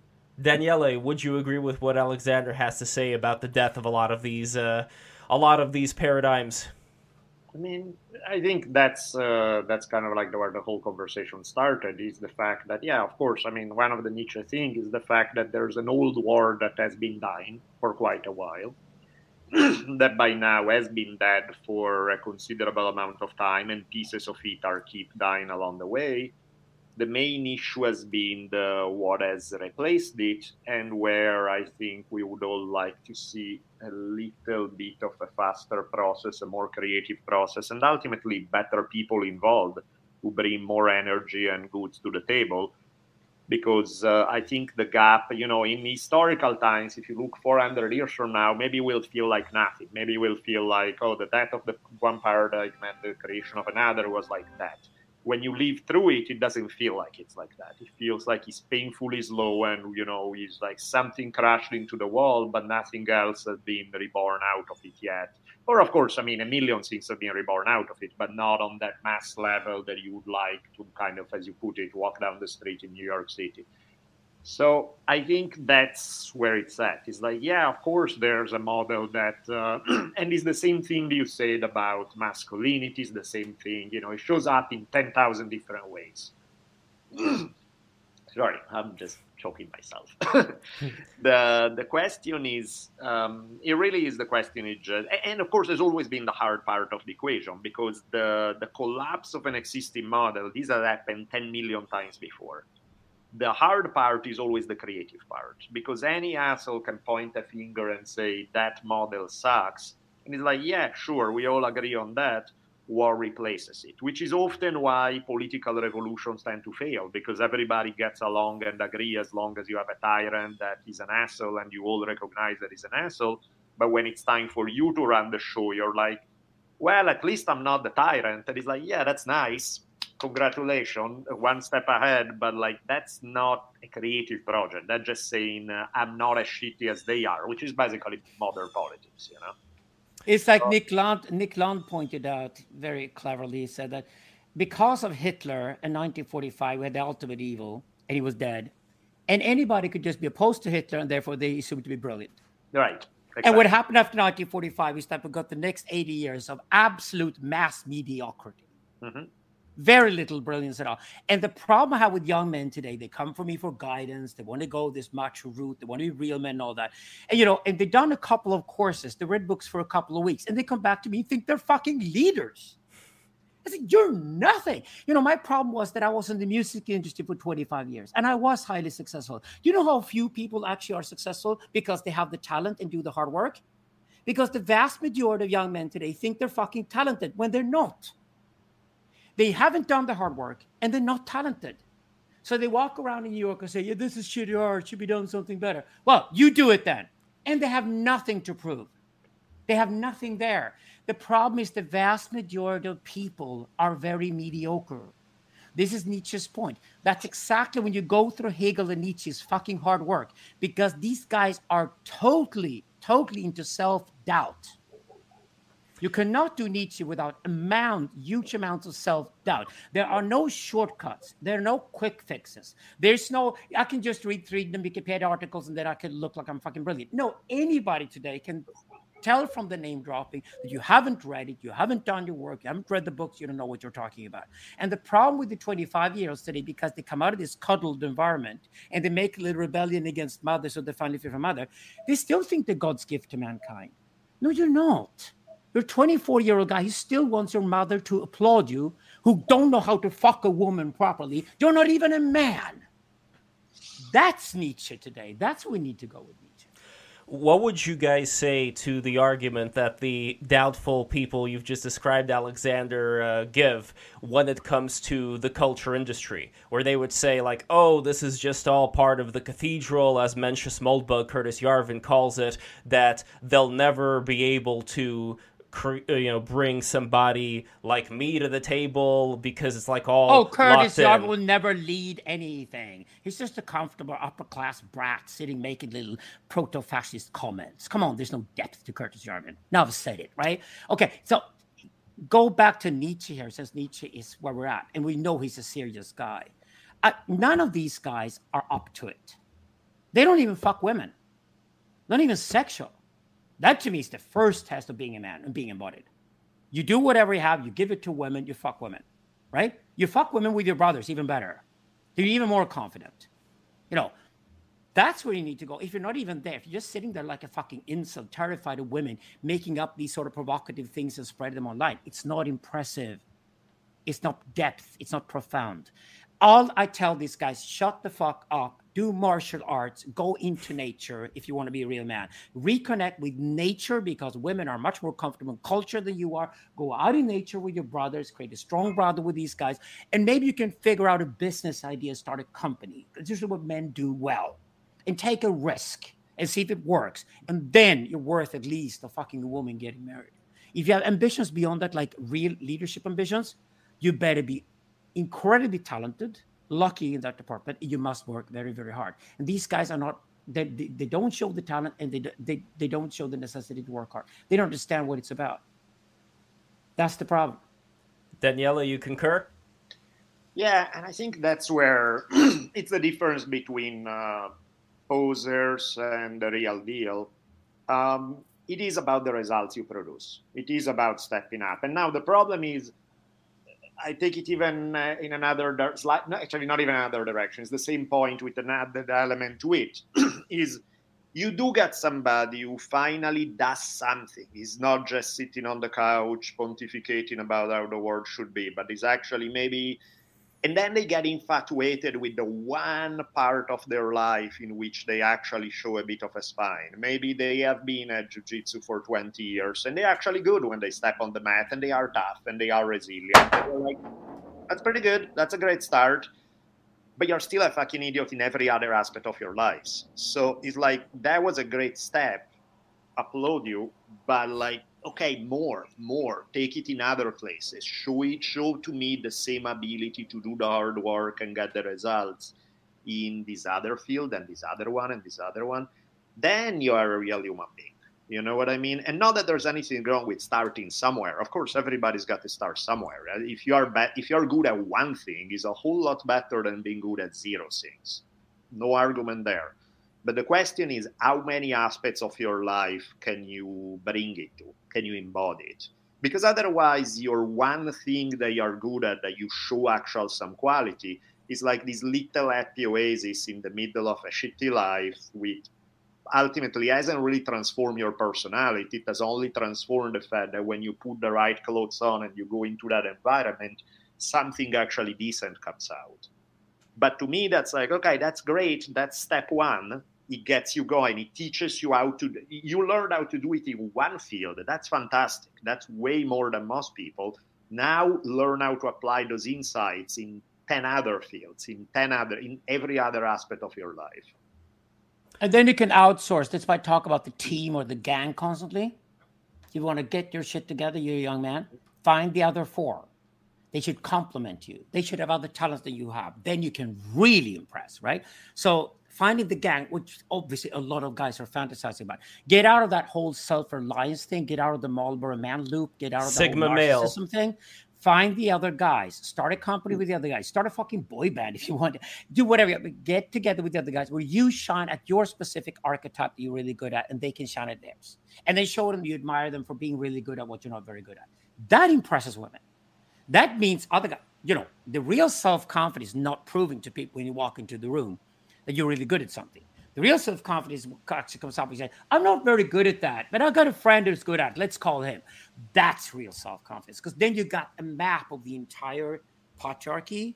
Daniele, would you agree with what Alexander has to say about the death of a lot of these, uh, a lot of these paradigms? I mean, I think that's uh, that's kind of like where the whole conversation started. Is the fact that yeah, of course. I mean, one of the Nietzsche things is the fact that there's an old war that has been dying for quite a while, that by now has been dead for a considerable amount of time, and pieces of it are keep dying along the way the main issue has been the what has replaced it and where I think we would all like to see a little bit of a faster process, a more creative process, and ultimately better people involved who bring more energy and goods to the table. Because uh, I think the gap, you know, in historical times, if you look 400 years from now, maybe we'll feel like nothing. Maybe we'll feel like, oh, the death of the one paradigm and the creation of another was like that when you live through it, it doesn't feel like it's like that. It feels like it's painfully slow and, you know, it's like something crashed into the wall, but nothing else has been reborn out of it yet. Or, of course, I mean, a million things have been reborn out of it, but not on that mass level that you would like to kind of, as you put it, walk down the street in New York City. So I think that's where it's at. It's like, yeah, of course, there's a model that, uh, and it's the same thing you said about masculinity. It's the same thing, you know, it shows up in ten thousand different ways. Sorry, I'm just choking myself. the the question is, um, it really is the question is just, and of course, there's always been the hard part of the equation because the the collapse of an existing model. These have happened ten million times before the hard part is always the creative part because any asshole can point a finger and say that model sucks. And it's like yeah sure we all agree on that war replaces it which is often why political revolutions tend to fail because everybody gets along and agree as long as you have a tyrant that is an asshole and you all recognize that he's an asshole. But when it's time for you to run the show you're like well at least i'm not the tyrant. And it's like yeah that's nice congratulations, one step ahead, but like that's not a creative project. That's just saying uh, I'm not as shitty as they are, which is basically modern politics, you know. It's like so, Nick Land. Nick Land pointed out very cleverly. He said that because of Hitler in 1945, we had the ultimate evil, and he was dead, and anybody could just be opposed to Hitler, and therefore they assumed to be brilliant. Right. Exactly. And what happened after 1945 is that we got the next 80 years of absolute mass mediocrity. Mm-hmm. Very little brilliance at all. And the problem I have with young men today, they come for me for guidance. They want to go this macho route. They want to be real men and all that. And, you know, and they've done a couple of courses. They read books for a couple of weeks and they come back to me and think they're fucking leaders. I said, You're nothing. You know, my problem was that I was in the music industry for 25 years and I was highly successful. You know how few people actually are successful because they have the talent and do the hard work? Because the vast majority of young men today think they're fucking talented when they're not. They haven't done the hard work and they're not talented. So they walk around in New York and say, Yeah, this is shitty art, should be done something better. Well, you do it then. And they have nothing to prove. They have nothing there. The problem is the vast majority of people are very mediocre. This is Nietzsche's point. That's exactly when you go through Hegel and Nietzsche's fucking hard work, because these guys are totally, totally into self doubt. You cannot do Nietzsche without amount, huge amounts of self-doubt. There are no shortcuts. There are no quick fixes. There's no, I can just read three Wikipedia articles and then I can look like I'm fucking brilliant. No, anybody today can tell from the name dropping that you haven't read it, you haven't done your work, you haven't read the books, you don't know what you're talking about. And the problem with the 25 year olds today, because they come out of this cuddled environment and they make a little rebellion against mother, so they finally feel for mother, they still think they're God's gift to mankind. No, you're not. You're a 24 year old guy who still wants your mother to applaud you, who don't know how to fuck a woman properly. You're not even a man. That's Nietzsche today. That's what we need to go with Nietzsche. What would you guys say to the argument that the doubtful people you've just described, Alexander, uh, give when it comes to the culture industry? Where they would say, like, oh, this is just all part of the cathedral, as Mencius Moldbug, Curtis Yarvin calls it, that they'll never be able to you know bring somebody like me to the table because it's like all oh Curtis in. will never lead anything. He's just a comfortable upper class brat sitting making little proto fascist comments. Come on, there's no depth to Curtis Yarvin. Now I've said it right. Okay, so go back to Nietzsche here, since Nietzsche is where we're at, and we know he's a serious guy. Uh, none of these guys are up to it. They don't even fuck women, not even sexual. That to me is the first test of being a man and being embodied. You do whatever you have, you give it to women, you fuck women, right? You fuck women with your brothers, even better. You're even more confident. You know, that's where you need to go. If you're not even there, if you're just sitting there like a fucking insult, terrified of women, making up these sort of provocative things and spread them online, it's not impressive. It's not depth. It's not profound. All I tell these guys, shut the fuck up, do martial arts, go into nature if you want to be a real man. Reconnect with nature because women are much more comfortable in culture than you are. Go out in nature with your brothers, create a strong brother with these guys, and maybe you can figure out a business idea, start a company. This is what men do well and take a risk and see if it works. And then you're worth at least a fucking woman getting married. If you have ambitions beyond that, like real leadership ambitions, you better be incredibly talented, lucky in that department. You must work very, very hard. And these guys are not. They, they, they don't show the talent and they, they they don't show the necessity to work hard. They don't understand what it's about. That's the problem. Daniele, you concur? Yeah, and I think that's where it's the difference between uh, posers and the real deal. Um, it is about the results you produce. It is about stepping up. And now the problem is, I take it even uh, in another di- no, actually not even another direction. It's the same point with another element to it. is you do get somebody who finally does something. He's not just sitting on the couch pontificating about how the world should be, but is actually maybe and then they get infatuated with the one part of their life in which they actually show a bit of a spine. Maybe they have been at jiu-jitsu for 20 years and they're actually good when they step on the mat and they are tough and they are resilient. And like, that's pretty good. That's a great start. But you're still a fucking idiot in every other aspect of your lives. So it's like that was a great step. Applaud you, but like okay, more, more. Take it in other places. Show it, show to me the same ability to do the hard work and get the results in this other field and this other one and this other one. Then you are a real human being. You know what I mean? And not that there's anything wrong with starting somewhere. Of course, everybody's got to start somewhere. If you are bad, if you are good at one thing, is a whole lot better than being good at zero things. No argument there. But the question is, how many aspects of your life can you bring it to? Can you embody it? Because otherwise, your one thing that you're good at, that you show actual some quality, is like this little happy oasis in the middle of a shitty life, which ultimately hasn't really transformed your personality. It has only transformed the fact that when you put the right clothes on and you go into that environment, something actually decent comes out. But to me, that's like, okay, that's great. That's step one it gets you going. It teaches you how to you learn how to do it in one field. That's fantastic. That's way more than most people. Now learn how to apply those insights in 10 other fields in 10 other in every other aspect of your life. And then you can outsource. That's why i talk about the team or the gang constantly. You want to get your shit together you're young man find the other four. They should complement you. They should have other talents that you have. Then you can really impress right? So finding the gang, which obviously a lot of guys are fantasizing about. Get out of that whole self-reliance thing. Get out of the Marlboro man loop. Get out of the Sigma male. thing. Find the other guys. Start a company mm. with the other guys. Start a fucking boy band if you want. Do whatever. But get together with the other guys where you shine at your specific archetype that you're really good at, and they can shine at theirs. And then show them you admire them for being really good at what you're not very good at. That impresses women. That means other guys. You know, the real self confidence is not proving to people when you walk into the room that you're really good at something. The real self confidence actually comes up and says, I'm not very good at that, but I've got a friend who's good at it. Let's call him. That's real self confidence because then you got a map of the entire patriarchy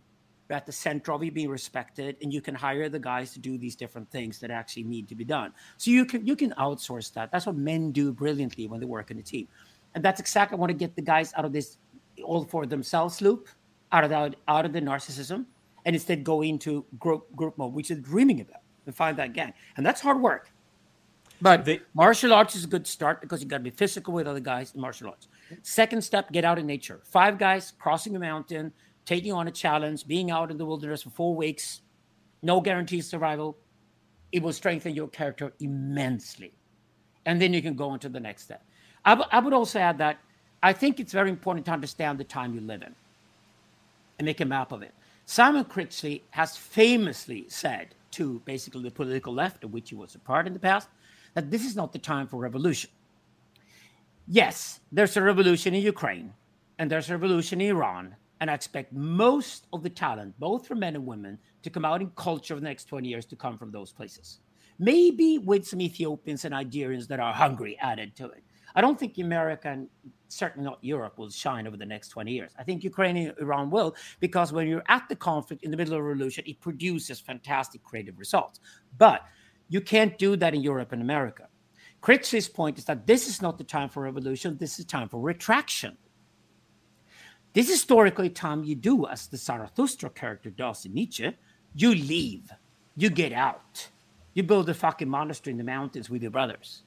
at the center of you being respected, and you can hire the guys to do these different things that actually need to be done. So you can you can outsource that. That's what men do brilliantly when they work in a team, and that's exactly what I want to get the guys out of this all for themselves loop, out of the, out of the narcissism, and instead go into group group mode, which is dreaming about, and find that gang. And that's hard work. But they, martial arts is a good start because you got to be physical with other guys in martial arts. Second step, get out in nature. Five guys crossing a mountain, taking on a challenge, being out in the wilderness for four weeks, no guaranteed survival. It will strengthen your character immensely. And then you can go into the next step. I, w- I would also add that I think it's very important to understand the time you live in and make a map of it. Simon Critchley has famously said to basically the political left, of which he was a part in the past, that this is not the time for revolution. Yes, there's a revolution in Ukraine and there's a revolution in Iran. And I expect most of the talent, both for men and women, to come out in culture over the next 20 years to come from those places. Maybe with some Ethiopians and Nigerians that are hungry added to it. I don't think America and certainly not Europe will shine over the next 20 years. I think Ukraine and Iran will, because when you're at the conflict in the middle of a revolution, it produces fantastic creative results. But you can't do that in Europe and America. Critchley's point is that this is not the time for revolution, this is time for retraction. This is historically time you do, as the Zarathustra character does in Nietzsche, you leave, you get out, you build a fucking monastery in the mountains with your brothers.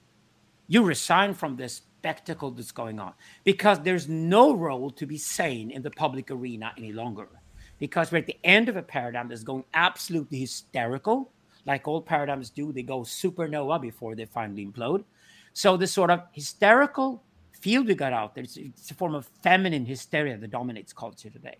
You resign from this spectacle that's going on because there's no role to be sane in the public arena any longer. Because we're at the end of a paradigm that's going absolutely hysterical, like all paradigms do. They go supernova before they finally implode. So, this sort of hysterical field we got out there, it's, it's a form of feminine hysteria that dominates culture today.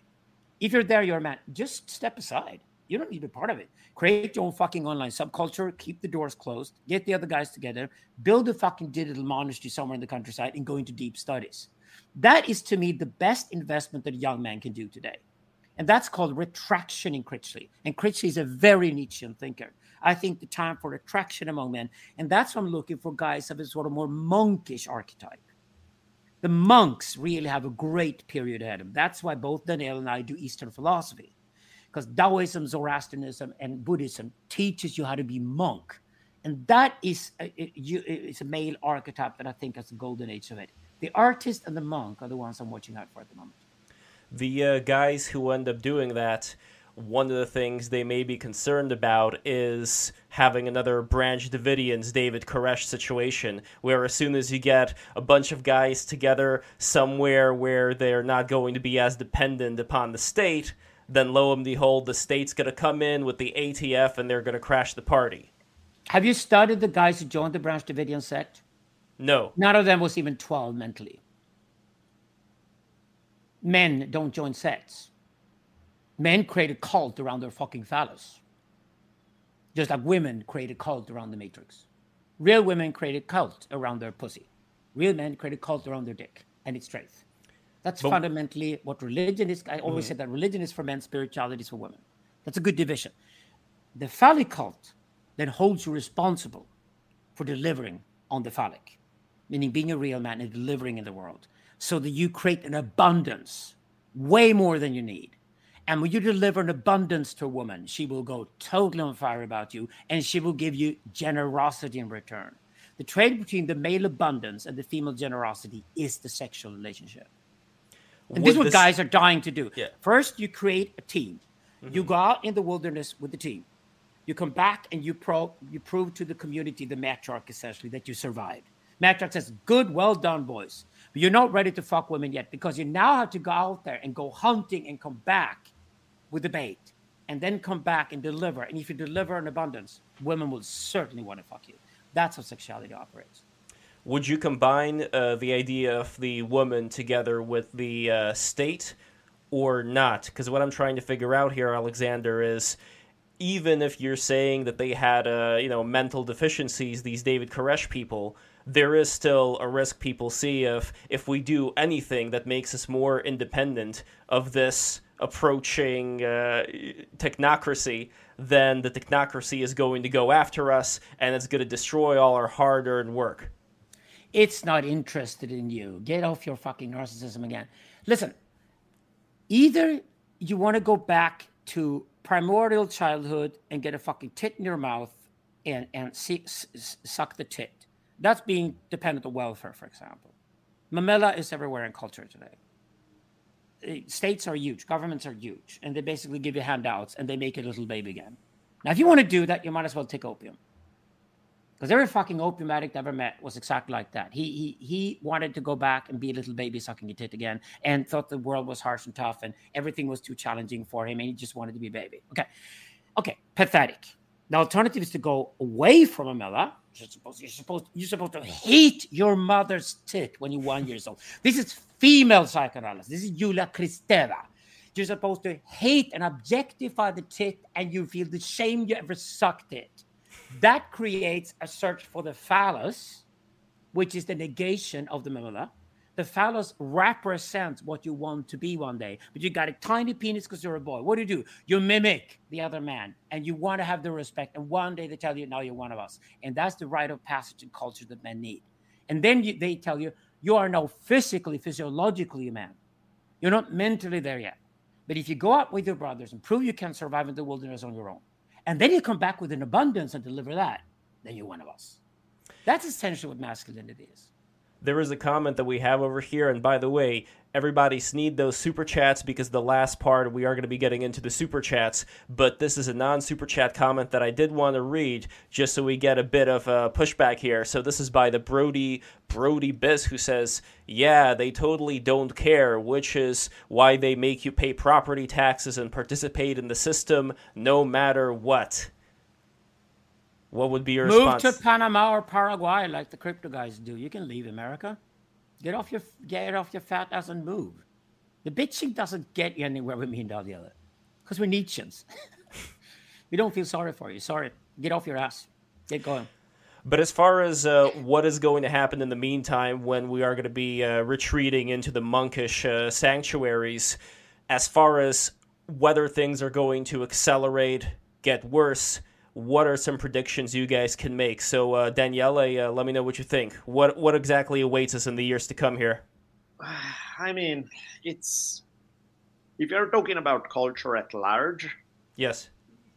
If you're there, you're a man. Just step aside. You don't need to be part of it. Create your own fucking online subculture, keep the doors closed, get the other guys together, build a fucking digital monastery somewhere in the countryside, and go into deep studies. That is to me the best investment that a young man can do today. And that's called retraction in Critchley. And Critchley is a very Nietzschean thinker. I think the time for retraction among men. And that's what I'm looking for guys of a sort of more monkish archetype. The monks really have a great period ahead of them. That's why both Daniele and I do Eastern philosophy because Taoism, Zoroastrianism, and Buddhism teaches you how to be monk, and that is a, it's a male archetype that I think is the golden age of it. The artist and the monk are the ones I'm watching out for at the moment. The uh, guys who end up doing that, one of the things they may be concerned about is having another Branch Davidians David Koresh situation, where as soon as you get a bunch of guys together somewhere where they're not going to be as dependent upon the state, then lo and behold, the state's going to come in with the ATF and they're going to crash the party. Have you studied the guys who joined the Branch Davidian sect? No. None of them was even 12 mentally. Men don't join sects. Men create a cult around their fucking phallus. Just like women create a cult around the matrix. Real women create a cult around their pussy. Real men create a cult around their dick and its strength. That's but, fundamentally what religion is. I always mm. say that religion is for men, spirituality is for women. That's a good division. The phallic cult then holds you responsible for delivering on the phallic, meaning being a real man and delivering in the world, so that you create an abundance, way more than you need. And when you deliver an abundance to a woman, she will go totally on fire about you and she will give you generosity in return. The trade between the male abundance and the female generosity is the sexual relationship. And this is what this... guys are dying to do. Yeah. First, you create a team. Mm-hmm. You go out in the wilderness with the team. You come back and you pro you prove to the community, the matriarch essentially, that you survived. Matriarch says, "Good, well done, boys." But you're not ready to fuck women yet because you now have to go out there and go hunting and come back with the bait, and then come back and deliver. And if you deliver in abundance, women will certainly want to fuck you. That's how sexuality operates would you combine uh, the idea of the woman together with the uh, state or not? Because what I'm trying to figure out here, Alexander, is even if you're saying that they had, uh, you know, mental deficiencies, these David Koresh people, there is still a risk people see of if we do anything that makes us more independent of this approaching uh, technocracy, then the technocracy is going to go after us and it's going to destroy all our hard earned work. It's not interested in you. Get off your fucking narcissism again. Listen, either you want to go back to primordial childhood and get a fucking tit in your mouth and, and see, suck the tit. That's being dependent on welfare, for example. Mamela is everywhere in culture today. Eh, states are huge, governments are huge, and they basically give you handouts and they make a little baby again. Now, if you want to do that, you might as well take opium Because every fucking opium addict I ever met was exactly like that. He he he wanted to go back and be a little baby sucking a tit again, and thought the world was harsh and tough, and everything was too challenging for him, and he just wanted to be a baby. Okay, okay, pathetic. The alternative is to go away from a Mela. You're supposed, you're supposed, you're supposed to hate your mother's tit when you're one years old. This is female psychoanalysis. This is Julia Kristeva. You're supposed to hate and objectify the tit, and you feel the shame you ever sucked it. That creates a search for the phallus, which is the negation of the mammal. The phallus represents what you want to be one day, but you got a tiny penis because you're a boy. What do you do? You mimic the other man, and you want to have the respect. And one day they tell you, "Now you're one of us," and that's the rite of passage and culture that men need. And then you, they tell you, "You are now physically, physiologically a man. You're not mentally there yet." But if you go out with your brothers and prove you can survive in the wilderness on your own, and then you come back with an abundance and deliver that, then you're one of us. That's essentially what masculinity is there is a comment that we have over here. And by the way, everybody sneed those super chats because the last part we are going to be getting into the super chats. But this is a non super chat comment that I did want to read just so we get a bit of a pushback here. So this is by the Brody Brody Biz who says, "Yeah, they totally don't care, which is why they make you pay property taxes and participate in the system no matter what." What would be your Move response? to Panama or Paraguay like the crypto guys do. You can leave America. Get off your get off your fat ass and move. The bitching doesn't get you anywhere with me and the other. Because we're Nietzscheans. we don't feel sorry for you. Sorry. Get off your ass. Get going. But as far as uh, what is going to happen in the meantime when we are going to be uh, retreating into the monkish uh, sanctuaries, as far as whether things are going to accelerate, get worse, what are some predictions you guys can make? So, uh, Daniele, uh, let me know what you think. What what exactly awaits us in the years to come here? I mean, it's if you're talking about culture at large. Yes.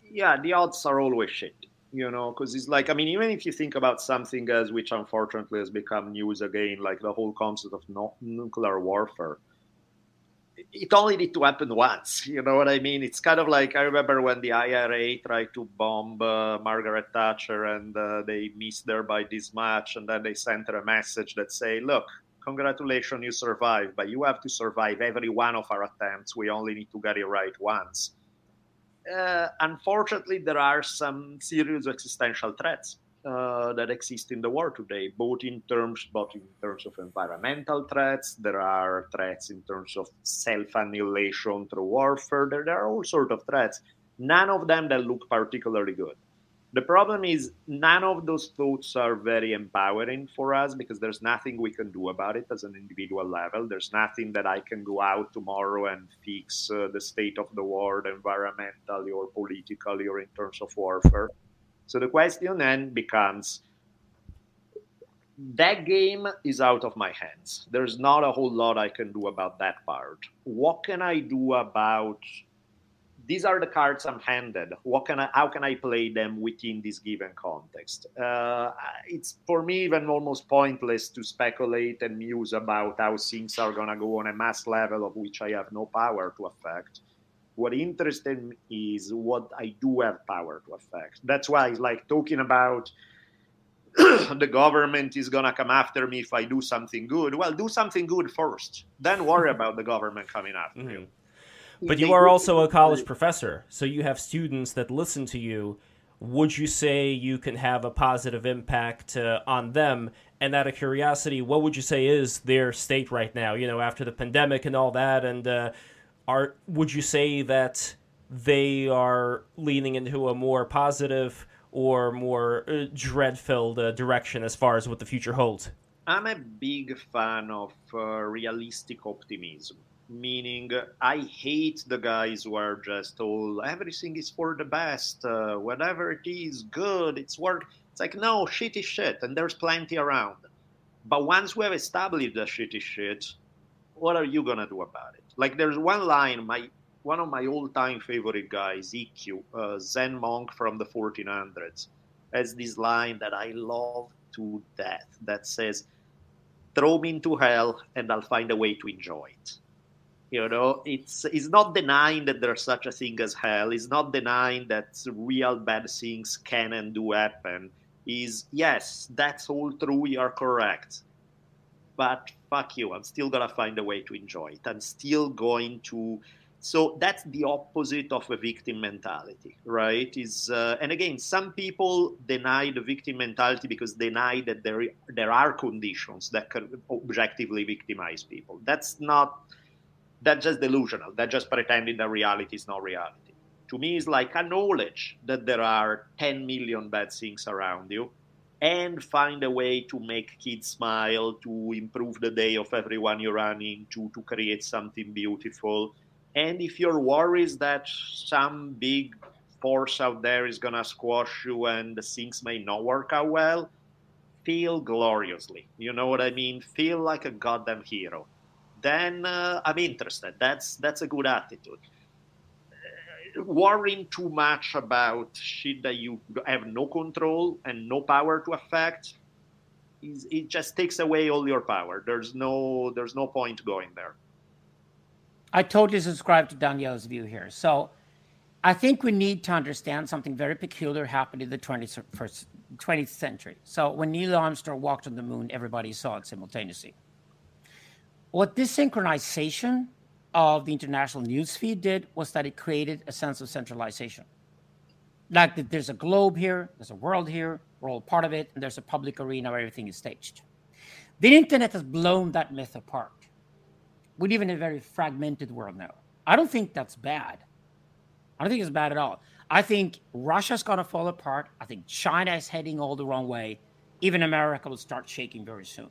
Yeah, the odds are always shit. You know, because it's like I mean, even if you think about something as which unfortunately has become news again, like the whole concept of no- nuclear warfare it only need to happen once. You know what I mean? It's kind of like I remember when the IRA tried to bomb uh, Margaret Thatcher and uh, they missed her by this much, and then they sent her a message that say, "Look, congratulations, you survived, but you have to survive every one of our attempts. We only need to get it right once." Uh, unfortunately, there are some serious existential threats uh, that exist in the world today, both in terms both in terms of environmental threats. There are threats in terms of self-annihilation through warfare. There, there are all sorts of threats. None of them that look particularly good. The problem is none of those thoughts are very empowering for us because there's nothing we can do about it as an individual level. There's nothing that I can go out tomorrow and fix uh, the state of the world environmentally or politically or in terms of warfare. So the question then becomes that game is out of my hands. There's not a whole lot I can do about that part. What can I do about these are the cards I'm handed. What can I? How can I play them within this given context? Uh, it's for me even almost pointless to speculate and muse about how things are gonna go on a mass level of which I have no power to affect what interested me is what I do have power to affect. That's why it's like talking about the government is gonna come after me if I do something good. Well, do something good first, then worry about the government coming after mm-hmm. you. But you are also a college professor, so you have students that listen to you. Would you say you can have a positive impact uh, on them? And out of curiosity, what would you say is their state right now? You know, after the pandemic and all that, and uh, are would you say that they are leaning into a more positive or more uh, dread-filled uh, direction as far as what the future holds? I'm a big fan of uh, realistic optimism. Meaning, I hate the guys who are just all everything is for the best, uh, whatever it is, good, it's work. It's like no shitty shit, and there's plenty around. But once we have established the shitty shit, what are you gonna do about it? Like there's one line, my one of my all-time favorite guys, Ikkyu, uh, Zen monk from the 1400s, has this line that I love to death that says, "Throw me into hell, and I'll find a way to enjoy it." You know, it's it's not denying that there's such a thing as hell. It's not denying that real bad things can and do happen. is yes, that's all true, you're correct. But fuck you, I'm still gonna find a way to enjoy it. I'm still going to so that's the opposite of a victim mentality right? Is uh, and again some people deny the victim mentality because they deny that there there are conditions that can objectively victimize people. That's not that's just delusional. That's just pretending that reality is not reality. To me is like acknowledge that there are 10 million bad things around you and find a way to make kids smile to improve the day of everyone you're running, to to create something beautiful and if you're worried that some big force out there is going to squash you and the things may not work out well, feel gloriously. You know what I mean? Feel like a goddamn hero. Then uh, I'm interested. That's that's a good attitude. Worrying too much about shit that you have no control and no power to affect, is, it just takes away all your power. There's no there's no point going there. I totally subscribe to Daniele's view here. So I think we need to understand something very peculiar happened in the 21st, 20th century. So when Neil Armstrong walked on the moon, everybody saw it simultaneously. What this synchronization of the international news feed did was that it created a sense of centralization. Like that there's a globe here, there's a world here, we're all part of it, and there's a public arena where everything is staged. The internet has blown that myth apart we live in a very fragmented world now. I don't think that's bad. I don't think it's bad at all. I think Russia's going to fall apart. I think China is heading all the wrong way. Even America will start shaking very soon.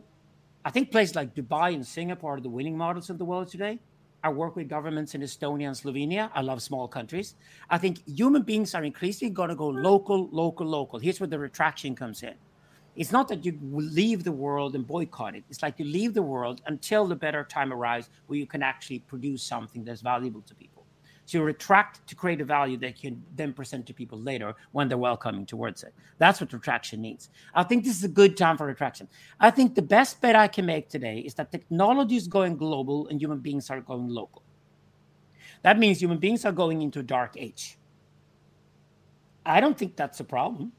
I think places like Dubai and Singapore are the winning models of the world today. I work with governments in Estonia and Slovenia. I love small countries. I think human beings are increasingly going to go local, local, local. Here's where the retraction comes in it's not that you leave the world and boycott it. It's like you leave the world until the better time arrives where you can actually produce something that's valuable to people. You retract to create a value that can then present to people later when they're welcoming towards it. That's what retraction means. I think this is a good time for retraction. I think the best bet I can make today is that technology is going global and human beings are going local. That means human beings are going into a dark age. I don't think that's a problem.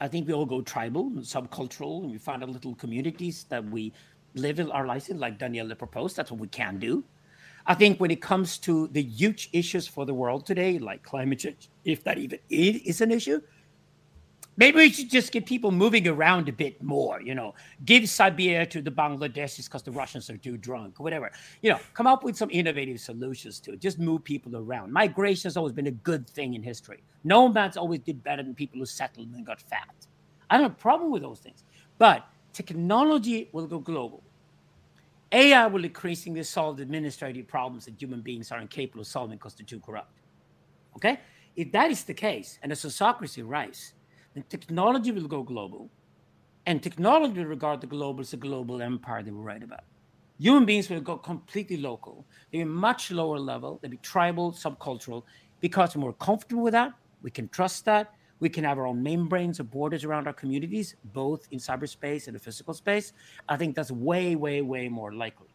I think we all go tribal and subcultural, and we find our little communities that we live our lives in, like Daniele proposed. That's what we can do. I think when it comes to the huge issues for the world today, like climate change, if that even is an issue, Maybe we should just get people moving around a bit more, you know, give Siberia to the Bangladeshis because the Russians are too drunk, whatever. You know, come up with some innovative solutions to it. Just move people around. Migration has always been a good thing in history. Nomads always did better than people who settled and got fat. I don't have a problem with those things. But technology will go global. AI will increasingly solve the administrative problems that human beings are incapable of solving because they're too corrupt. Okay? If that is the case and a sociocracy rise, then technology will go global. And technology will regard the global as a global empire they will write about. Human beings will go completely local. They'll be much lower level. They'll be tribal, subcultural, because we're more comfortable with that. We can trust that. We can have our own membranes or borders around our communities, both in cyberspace and the physical space. I think that's way, way, way more likely.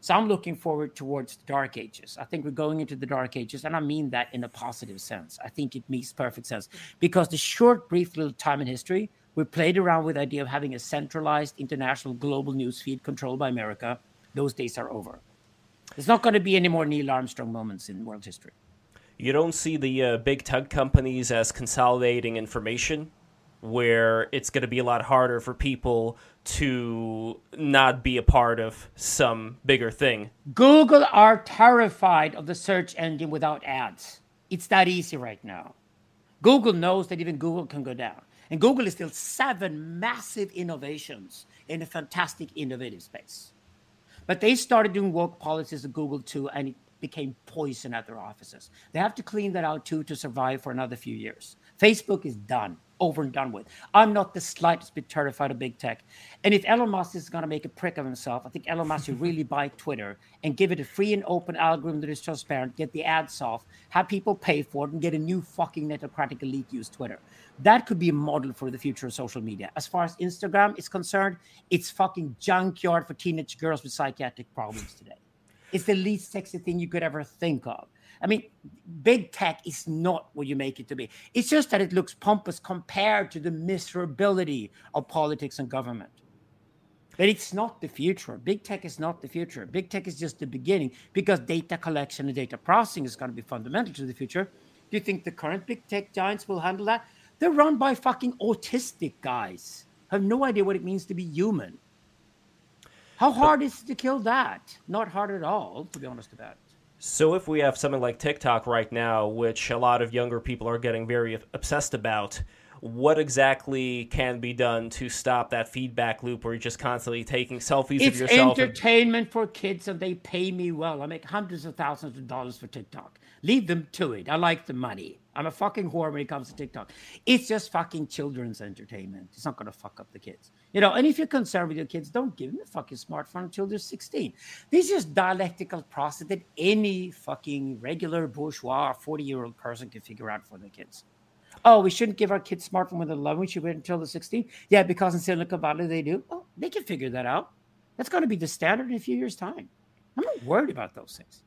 So I'm looking forward towards the dark ages. I think we're going into the dark ages, and I mean that in a positive sense. I think it makes perfect sense because the short, brief little time in history, we played around with the idea of having a centralized international global news feed controlled by America. Those days are over. There's not going to be any more Neil Armstrong moments in world history. You don't see the uh, big tech companies as consolidating information where it's going to be a lot harder for people to not be a part of some bigger thing. Google are terrified of the search engine without ads. It's that easy right now. Google knows that even Google can go down. And Google is still seven massive innovations in a fantastic innovative space. But they started doing woke policies at Google too, and it became poison at their offices. They have to clean that out too to survive for another few years. Facebook is done over and done with. I'm not the slightest bit terrified of big tech. And if Elon Musk is going to make a prick of himself, I think Elon Musk should really buy Twitter and give it a free and open algorithm that is transparent, get the ads off, have people pay for it, and get a new fucking netocratic elite use Twitter. That could be a model for the future of social media. As far as Instagram is concerned, it's fucking junkyard for teenage girls with psychiatric problems today. It's the least sexy thing you could ever think of. I mean, big tech is not what you make it to be. It's just that it looks pompous compared to the miserability of politics and government. But it's not the future. Big tech is not the future. Big tech is just the beginning because data collection and data processing is going to be fundamental to the future. Do you think the current big tech giants will handle that? They're run by fucking autistic guys. Have no idea what it means to be human. How hard is it to kill that? Not hard at all, to be honest about it. So, if we have something like TikTok right now, which a lot of younger people are getting very obsessed about, what exactly can be done to stop that feedback loop where you're just constantly taking selfies it's of yourself? It's entertainment and... for kids, and they pay me well. I make hundreds of thousands of dollars for TikTok. Leave them to it. I like the money. I'm a fucking whore when it comes to TikTok. It's just fucking children's entertainment. It's not to fuck up the kids. You know, and if you're concerned with your kids, don't give them a fucking smartphone until they're 16. This is just dialectical process that any fucking regular bourgeois 40 year old person can figure out for their kids. Oh, we shouldn't give our kids smartphone when they're 11. We should wait until they're 16. Yeah, because in Silicon Valley they do. Oh, they can figure that out. That's going to be the standard in a few years' time. I'm not worried about those things.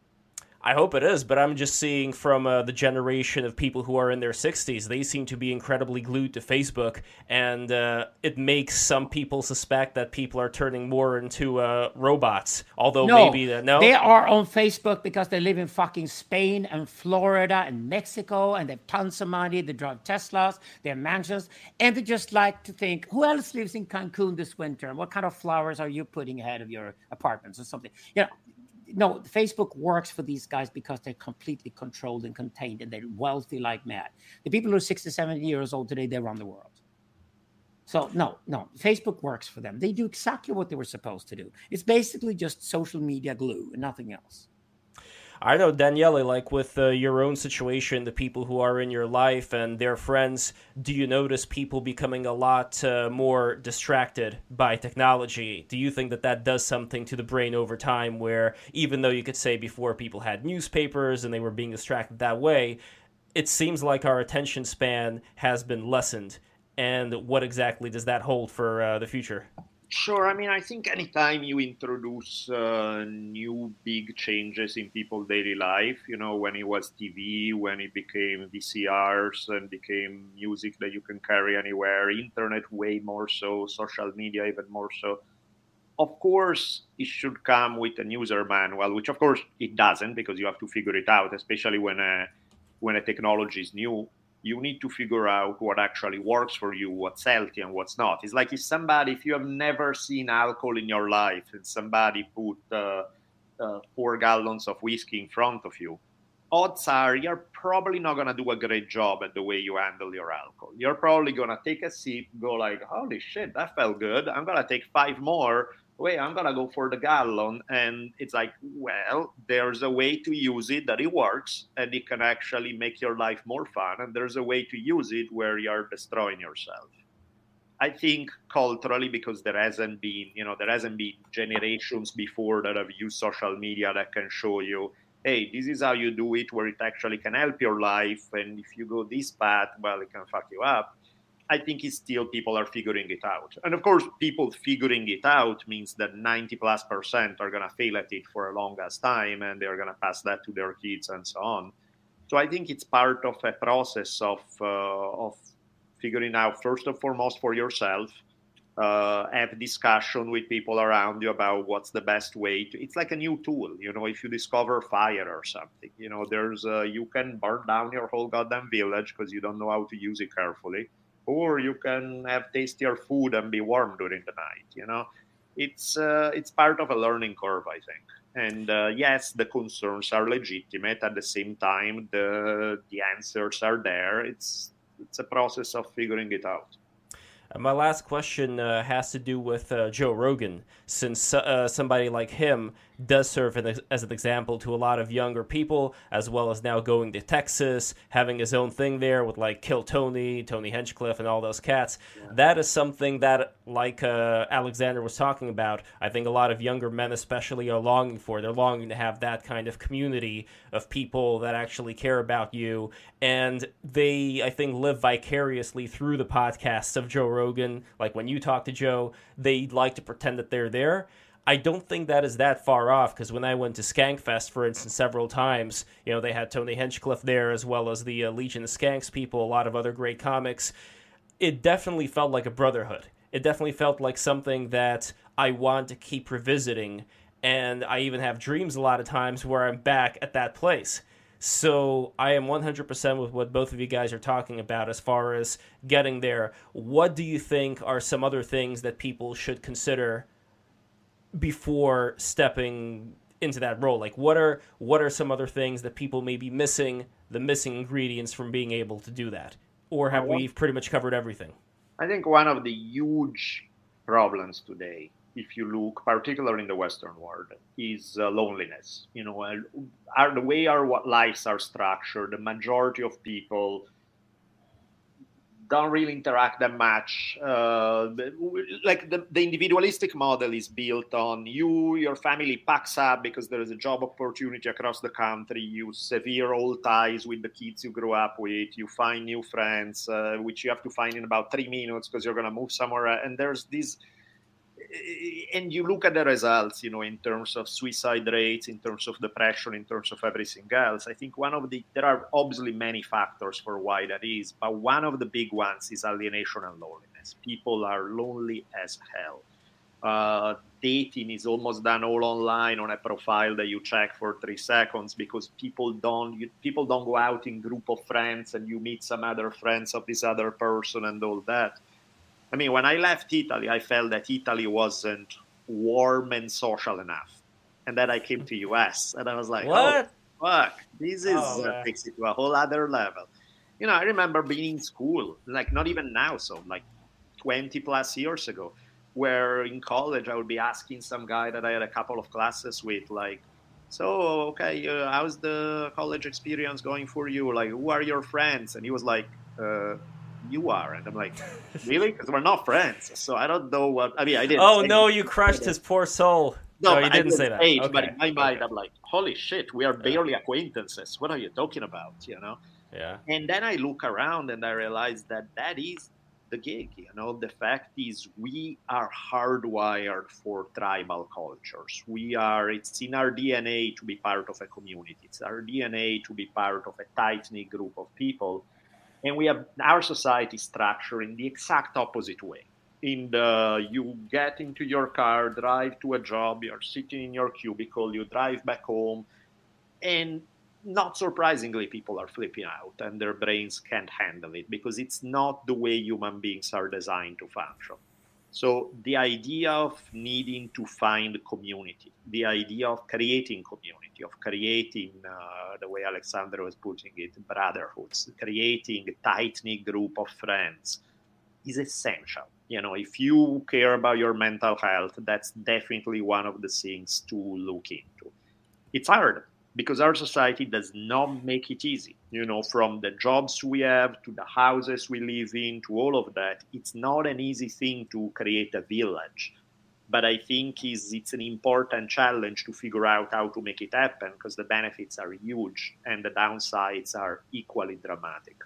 I hope it is, but I'm just seeing from uh, the generation of people who are in their 60s, they seem to be incredibly glued to Facebook, and uh, it makes some people suspect that people are turning more into uh, robots. Although no, maybe the, no, they are on Facebook because they live in fucking Spain and Florida and Mexico, and they have tons of money. They drive Teslas, they have mansions, and they just like to think, who else lives in Cancun this winter? And what kind of flowers are you putting ahead of your apartments or something? You know, no, Facebook works for these guys because they're completely controlled and contained and they're wealthy like mad. The people who are 60, 70 years old today, they run the world. So, no, no, Facebook works for them. They do exactly what they were supposed to do. It's basically just social media glue and nothing else. I know Daniele, like with uh, your own situation, the people who are in your life and their friends, do you notice people becoming a lot uh, more distracted by technology? Do you think that that does something to the brain over time where even though you could say before people had newspapers and they were being distracted that way, it seems like our attention span has been lessened. And what exactly does that hold for uh, the future? Sure. I mean, I think anytime you introduce uh, new big changes in people's daily life, you know, when it was TV, when it became VCRs and became music that you can carry anywhere, internet way more so, social media even more so. Of course, it should come with a user manual, which of course it doesn't because you have to figure it out, especially when a, when a technology is new you need to figure out what actually works for you, what's healthy and what's not. It's like if somebody, if you have never seen alcohol in your life and somebody put uh, uh, four gallons of whiskey in front of you, odds are you're probably not to do a great job at the way you handle your alcohol. You're probably to take a sip, go like, holy shit, that felt good. I'm to take five more wait, I'm gonna go for the gallon. And it's like, well, there's a way to use it that it works and it can actually make your life more fun. And there's a way to use it where you're destroying yourself. I think culturally, because there hasn't been, you know, there hasn't been generations before that have used social media that can show you, hey, this is how you do it, where it actually can help your life. And if you go this path, well, it can fuck you up I think it's still people are figuring it out. And of course, people figuring it out means that 90 plus percent are going to fail at it for a long as time and they're going to pass that to their kids and so on. So I think it's part of a process of, uh, of figuring out, first and foremost, for yourself. Uh, have discussion with people around you about what's the best way to it's like a new tool you know if you discover fire or something you know there's uh, you can burn down your whole goddamn village because you don't know how to use it carefully or you can have tastier food and be warm during the night. You know, it's uh, it's part of a learning curve, I think. And uh, yes, the concerns are legitimate. At the same time, the the answers are there. It's it's a process of figuring it out. My last question uh, has to do with uh, Joe Rogan, since uh, somebody like him does serve as an example to a lot of younger people, as well as now going to Texas, having his own thing there with like Kill Tony, Tony Hinchcliffe, and all those cats. Yeah. That is something that, like uh, Alexander was talking about, I think a lot of younger men, especially, are longing for. They're longing to have that kind of community of people that actually care about you. And they, I think, live vicariously through the podcasts of Joe Rogan. Like when you talk to Joe, they like to pretend that they're there I don't think that is that far off because when I went to Skankfest, for instance, several times, you know, they had Tony Hinchcliffe there as well as the uh, Legion of Skanks people, a lot of other great comics. It definitely felt like a brotherhood. It definitely felt like something that I want to keep revisiting. And I even have dreams a lot of times where I'm back at that place. So I am 100% with what both of you guys are talking about as far as getting there. What do you think are some other things that people should consider before stepping into that role? Like what are what are some other things that people may be missing, the missing ingredients from being able to do that? Or have we pretty much covered everything? I think one of the huge problems today, if you look particularly in the Western world, is uh, loneliness. You know, uh, our, the way our lives are structured, the majority of people don't really interact that much. Uh, like the, the individualistic model is built on you, your family packs up because there is a job opportunity across the country. You sever old ties with the kids you grew up with. You find new friends, uh, which you have to find in about three minutes because you're going to move somewhere. And there's this and you look at the results, you know, in terms of suicide rates, in terms of depression, in terms of everything else. I think one of the there are obviously many factors for why that is, but one of the big ones is alienation and loneliness. People are lonely as hell. Uh, dating is almost done all online on a profile that you check for three seconds because people don't you, people don't go out in group of friends and you meet some other friends of this other person and all that I mean, when I left Italy, I felt that Italy wasn't warm and social enough, and then I came to US, and I was like, what? Oh, fuck, this is oh, uh, takes it to a whole other level. You know, I remember being in school, like not even now, so like 20 plus years ago, where in college I would be asking some guy that I had a couple of classes with, like, so okay, uh, how's the college experience going for you? Like, who are your friends? And he was like. Uh, you are. And I'm like, really? Because we're not friends. So I don't know what. I mean, I didn't. Oh no, you crushed his poor soul. No, you didn't say that. Age, okay. But in my mind, okay. I'm like, holy shit, we are barely acquaintances. What are you talking about? You know? Yeah. And then I look around and I realize that that is the gig. You know, the fact is we are hardwired for tribal cultures. We are. It's in our DNA to be part of a community. It's our DNA to be part of a tight knit group of people and we have our society structure in the exact opposite way. In the you get into your car, drive to a job, you're sitting in your cubicle, you drive back home, and not surprisingly, people are flipping out and their brains can't handle it because it's not the way human beings are designed to function. So the idea of needing to find community, the idea of creating community, of creating uh, the way Alexander was putting it, brotherhoods, creating a tight knit group of friends, is essential. You know, if you care about your mental health, that's definitely one of the things to look into. It's hard because our society does not make it easy. You know, from the jobs we have to the houses we live in to all of that, it's not an easy thing to create a village. But I think is it's an important challenge to figure out how to make it happen because the benefits are huge and the downsides are equally dramatic.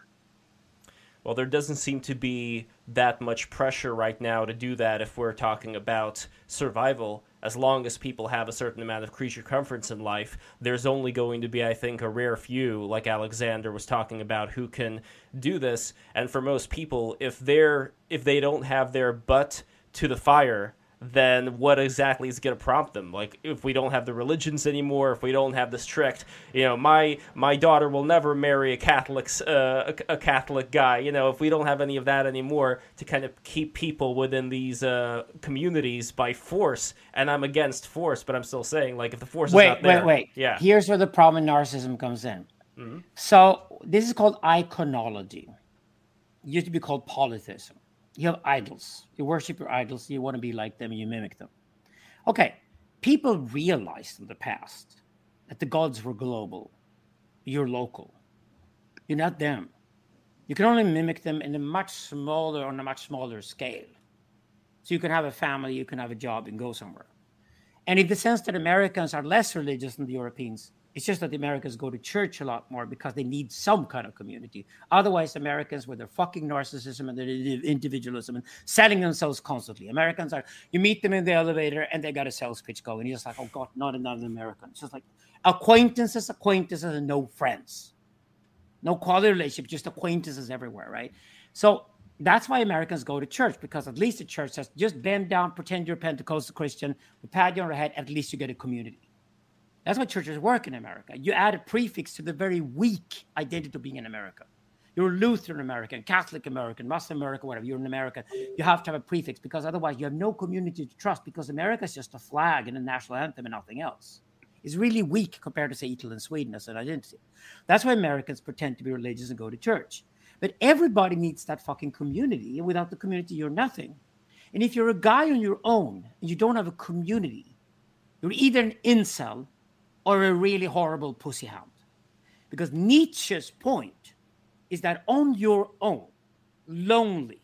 Well, there doesn't seem to be that much pressure right now to do that if we're talking about survival as long as people have a certain amount of creature comforts in life, there's only going to be, I think, a rare few, like Alexander was talking about, who can do this. And for most people, if they're if they don't have their butt to the fire, then what exactly is going to prompt them? Like, if we don't have the religions anymore, if we don't have the strict, you know, my my daughter will never marry a Catholic uh, a, a, Catholic guy. You know, if we don't have any of that anymore to kind of keep people within these uh, communities by force, and I'm against force, but I'm still saying, like, if the force wait, is not there, wait, wait, yeah. Here's where the problem in narcissism comes in. Mm-hmm. So this is called iconology. It used to be called polytheism you have idols. You worship your idols. You want to be like them. You mimic them. Okay. People realized in the past that the gods were global. You're local. You're not them. You can only mimic them in a much smaller, on a much smaller scale. So you can have a family, you can have a job, and go somewhere. And in the sense that Americans are less religious than the Europeans, It's just that the Americans go to church a lot more because they need some kind of community. Otherwise, Americans, with their fucking narcissism and their individualism and selling themselves constantly, Americans are, you meet them in the elevator and they got a sales pitch going. You're just like, oh God, not another American. It's just like acquaintances, acquaintances, and no friends. No quality relationship, just acquaintances everywhere, right? So that's why Americans go to church because at least the church says, just bend down, pretend you're a Pentecostal Christian, pat you on the head, at least you get a community. That's why churches work in America. You add a prefix to the very weak identity of being in America. You're Lutheran American, Catholic American, Muslim American, whatever. You're an American. You have to have a prefix because otherwise you have no community to trust because America is just a flag and a national anthem and nothing else. It's really weak compared to, say, Italy and Sweden as an identity. That's why Americans pretend to be religious and go to church. But everybody needs that fucking community. Without the community, you're nothing. And if you're a guy on your own and you don't have a community, you're either an incel or a really horrible pussyhound. Because Nietzsche's point is that on your own, lonely,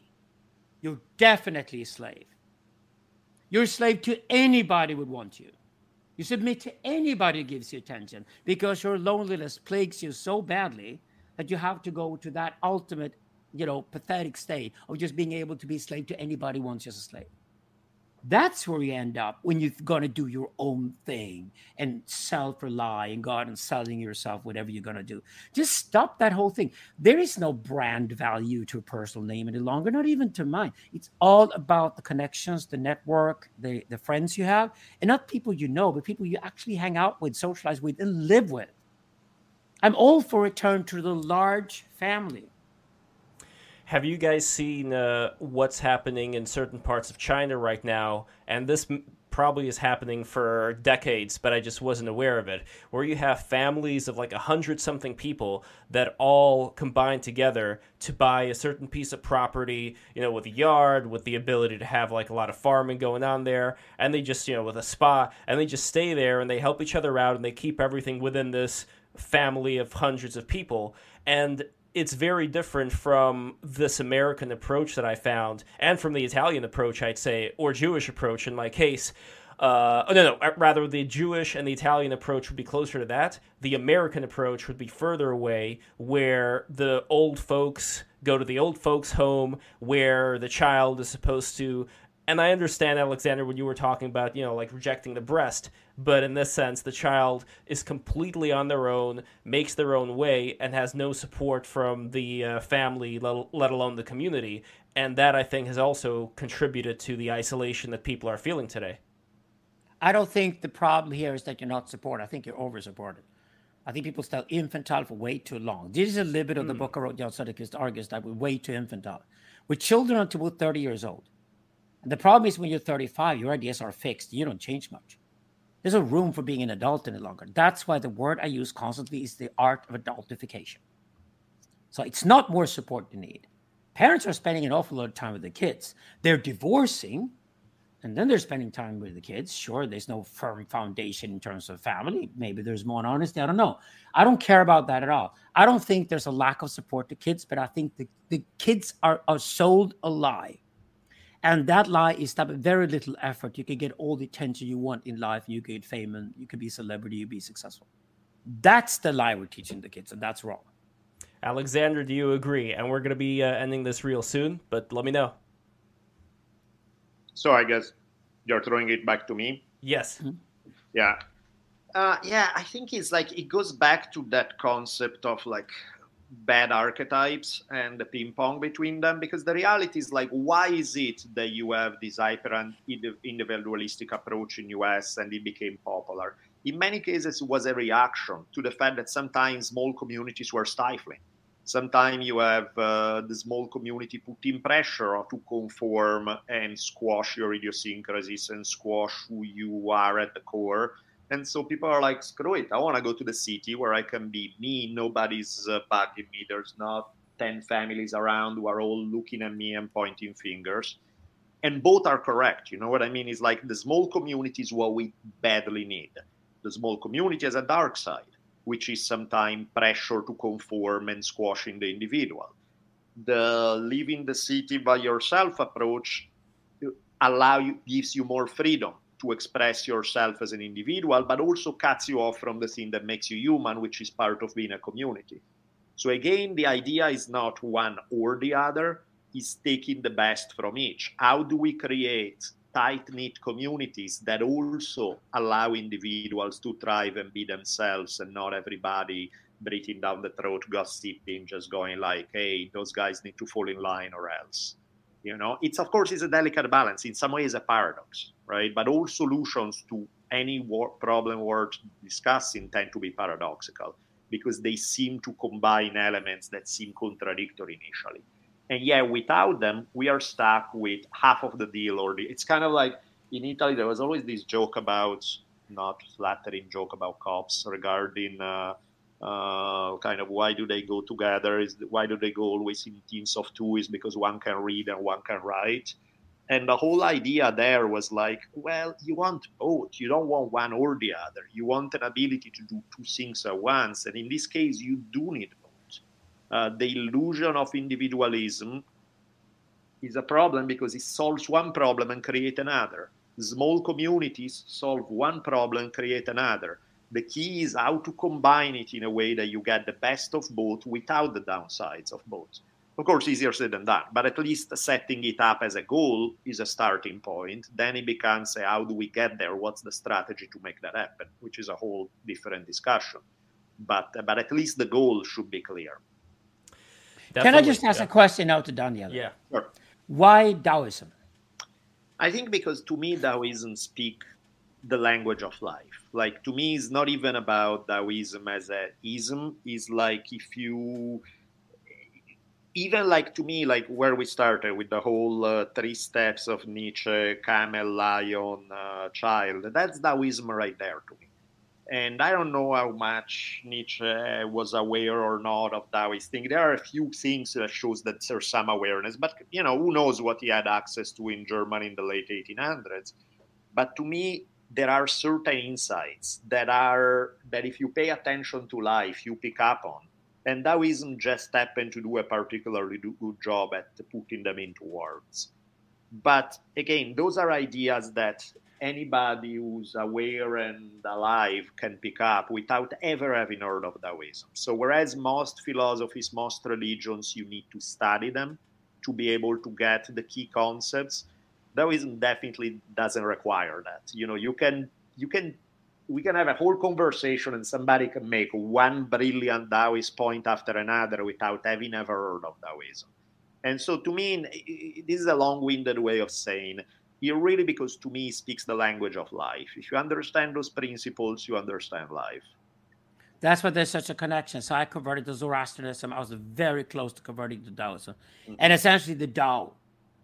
you're definitely a slave. You're a slave to anybody would want you. You submit to anybody who gives you attention because your loneliness plagues you so badly that you have to go to that ultimate, you know, pathetic state of just being able to be a slave to anybody who wants you as a slave. That's where you end up when you're going to do your own thing and self rely and go out and selling yourself, whatever you're going to do. Just stop that whole thing. There is no brand value to a personal name any longer, not even to mine. It's all about the connections, the network, the, the friends you have, and not people you know, but people you actually hang out with, socialize with, and live with. I'm all for return to the large family. Have you guys seen uh, what's happening in certain parts of China right now? And this m- probably is happening for decades, but I just wasn't aware of it. Where you have families of like a hundred something people that all combine together to buy a certain piece of property, you know, with a yard, with the ability to have like a lot of farming going on there, and they just, you know, with a spa, and they just stay there and they help each other out and they keep everything within this family of hundreds of people. And it's very different from this American approach that I found, and from the Italian approach, I'd say, or Jewish approach in my case. Uh, oh, no, no, uh, rather the Jewish and the Italian approach would be closer to that. The American approach would be further away, where the old folks go to the old folks' home, where the child is supposed to and I understand Alexander when you were talking about you know like rejecting the breast, but in this sense, the child is completely on their own, makes their own way, and has no support from the uh, family, let, let alone the community, and that I think has also contributed to the isolation that people are feeling today. I don't think the problem here is that you're not supported. I think you're over supported. I think people stay infantile for way too long. This is a little bit of the mm. book I wrote, Jan Söderqvist argues that we're way too infantile. With children until we're 30 years old, and the problem is when you're 35, your ideas are fixed. You don't change much. There's no room for being an adult any longer. That's why the word I use constantly is the art of adultification. So it's not more support you need. Parents are spending an awful lot of time with the kids. They're divorcing, and then they're spending time with the kids. Sure, there's no firm foundation in terms of family. Maybe there's more honesty. I don't know. I don't care about that at all. I don't think there's a lack of support to kids, but I think the, the kids are, are sold a lie and that lie is that with very little effort, you can get all the attention you want in life. You can get fame and you can be a celebrity, you be successful. That's the lie we're teaching the kids, and that's wrong. Alexander, do you agree? And we're going to be uh, ending this real soon, but let me know. So I guess you're throwing it back to me. Yes. Mm-hmm. Yeah. Uh, yeah, I think it's like it goes back to that concept of like bad archetypes and the ping pong between them because the reality is like why is it that you have this hyper individualistic approach in us and it became popular? In many cases it was a reaction to the fact that sometimes small communities were stifling. Sometimes you have uh, the small community putting pressure to conform and squash your idiosyncrasies and squash who you are at the core and so people are like, screw it. I want to go to the city where I can be me. Nobody's uh, bugging me. There's not 10 families around who are all looking at me and pointing fingers. And both are correct. You know what I mean? It's like the small community is what we badly need. The small community has a dark side, which is sometimes pressure to conform and squashing the individual. The living the city by yourself approach uh, allow you gives you more freedom to express yourself as an individual, but also cuts you off from the thing that makes you human, which is part of being a community. So again, the idea is not one or the other, is taking the best from each. How do we create tight knit communities that also allow individuals to thrive and be themselves and not everybody breathing down the throat, gossiping, just going like, hey, those guys need to fall in line or else. You know, it's of course it's a delicate balance. In some ways, a paradox, right? But all solutions to any war- problem worth discussing tend to be paradoxical because they seem to combine elements that seem contradictory initially. And yet, without them, we are stuck with half of the deal. Or the, it's kind of like in Italy, there was always this joke about, not flattering joke about cops regarding uh, uh, kind of why do they go together? Is why do they go always in teams of two? Is because one can read and one can write. And the whole idea there was like, well, you want both. You don't want one or the other. You want an ability to do two things at once. And in this case, you do need both. uh, the illusion of individualism is a problem because it solves one problem and create another. Small communities solve one problem, create another. The key is how to combine it in a way that you get the best of both without the downsides of both. Of course, easier said than done, but at least setting it up as a goal is a starting point. Then it becomes a, how do we get there? What's the strategy to make that happen? Which is a whole different discussion. But, but at least the goal should be clear. Definitely, Can I just ask yeah. a question now to Daniel? Yeah. Sure. Why Taoism? I think because to me, Taoism speak the language of life. Like to me, it's not even about Taoism as a ism. Is like if you even like to me, like where we started with the whole uh, three steps of Nietzsche, camel, lion, uh, child. That's Taoism right there to me. And I don't know how much Nietzsche was aware or not of Taoist thing. There are a few things that shows that there's some awareness, but you know, who knows what he had access to in Germany in the late 1800s. But to me, there are certain insights that are that if you pay attention to life, you pick up on. And Taoism just happened to do a particularly good job at putting them into words. But again, those are ideas that anybody who's aware and alive can pick up without ever having heard of Taoism. So, whereas most philosophies, most religions, you need to study them to be able to get the key concepts, Taoism definitely doesn't require that. You know, you can, you can, we can have a whole conversation and somebody can make one brilliant Taoist point after another without having ever heard of Taoism. And so, to me, this is a long winded way of saying it really because to me speaks the language of life if you understand those principles you understand life that's why there's such a connection so i converted to zoroastrianism i was very close to converting to taoism mm-hmm. and essentially the tao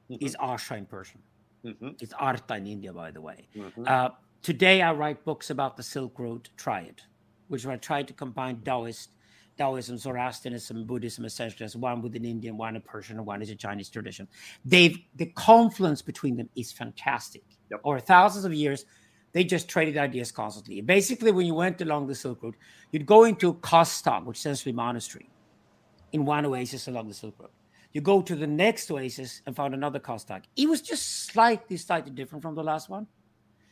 mm-hmm. is asha in persian mm-hmm. it's artha in india by the way mm-hmm. uh, today i write books about the silk road triad which i try to combine taoist Taoism, Zoroastrianism, Buddhism, essentially as one with an Indian, one a Persian, and one is a Chinese tradition. They've the confluence between them is fantastic. Yep. Over thousands of years, they just traded ideas constantly. Basically, when you went along the Silk Road, you'd go into Kastag, which is essentially monastery, in one oasis along the Silk Road. You go to the next oasis and found another Kastag. It was just slightly, slightly different from the last one.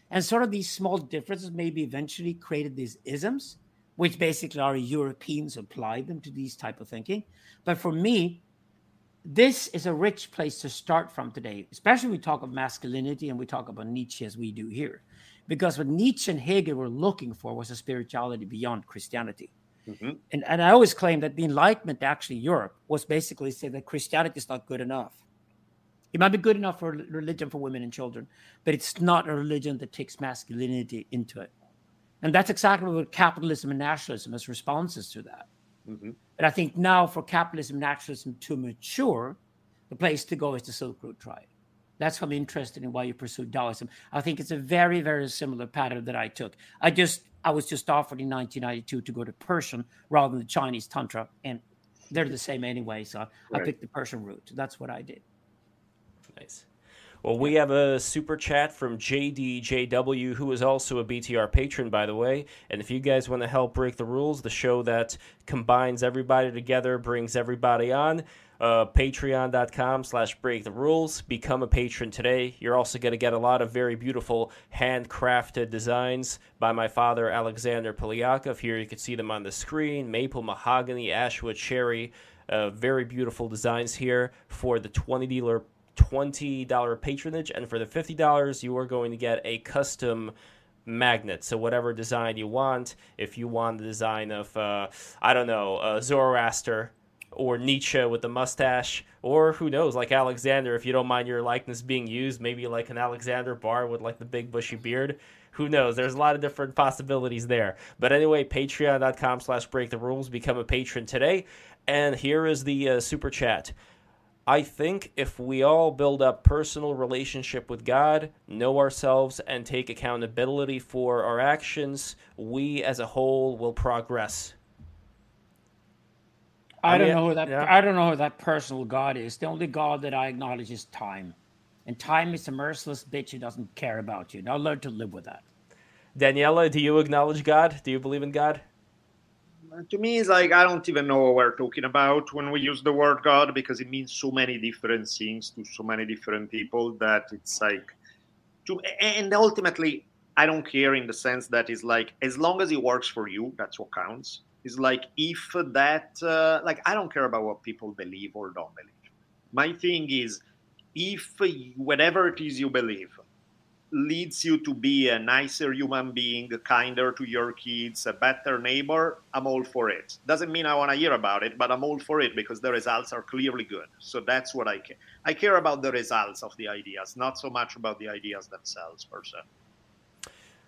And sort of these small differences maybe eventually created these isms which basically are Europeans applied them to these type of thinking. But for me, this is a rich place to start from today, especially we talk of masculinity and we talk about Nietzsche as we do here. Because what Nietzsche and Hegel were looking for was a spirituality beyond Christianity. Mm-hmm. And, and I always claim that the Enlightenment, actually, Europe, was basically saying that Christianity is not good enough. It might be good enough for religion for women and children, but it's not a religion that takes masculinity into it. And that's exactly what capitalism and nationalism as responses to that. Mm-hmm. But I think now for capitalism and nationalism to mature, the place to go is the Silk Road Triad. That's why I'm interested in why you pursue Taoism. I think it's a very, very similar pattern that I took. I just I was just offered in 1992 to go to Persian rather than the Chinese Tantra, and they're the same anyway. So right. I picked the Persian route. That's what I did. Nice. Well, we have a super chat from JDJW, who is also a BTR patron, by the way. And if you guys want to help break the rules, the show that combines everybody together, brings everybody on, uh, patreon.com slash break the rules. Become a patron today. You're also going to get a lot of very beautiful handcrafted designs by my father alexander polyakov here you can see them on the screen. Maple mahogany ashwood cherry uh, very beautiful designs here for the 20 dealer $20 patronage. And for the $50 you are going to get a custom magnet. So whatever design you want, if you want the design of, uh, I don't know, uh, Zoroaster or Nietzsche with the mustache, or who knows, like Alexander, if you don't mind your likeness being used, maybe like an Alexander Bard with like the big bushy beard. Who knows? There's a lot of different possibilities there. But anyway, patreon.com slash break the rules. Become a patron today. And here is the uh, super chat. I think if we all build up personal relationship with God, know ourselves, and take accountability for our actions, we as a whole will progress. I, I don't mean, know who that yeah. I don't know who that personal God is. The only God that I acknowledge is time. And time is a merciless bitch who doesn't care about you. Now learn to live with that. Daniele, do you acknowledge God? Do you believe in God? To me, it's like I don't even know what we're talking about when we use the word God because it means so many different things to so many different people that it's like, to, and ultimately, I don't care in the sense that it's like as long as it works for you, that's what counts is like if that uh, like i don't care about what people believe or don't believe. My thing is if whatever it is you believe leads you to be a nicer human being kinder to your kids a better neighbor i'm all for it. Doesn't mean i want to hear about it but i'm all for it because the results are clearly good. So that's what i care i care about the results of the ideas not so much about the ideas themselves per se.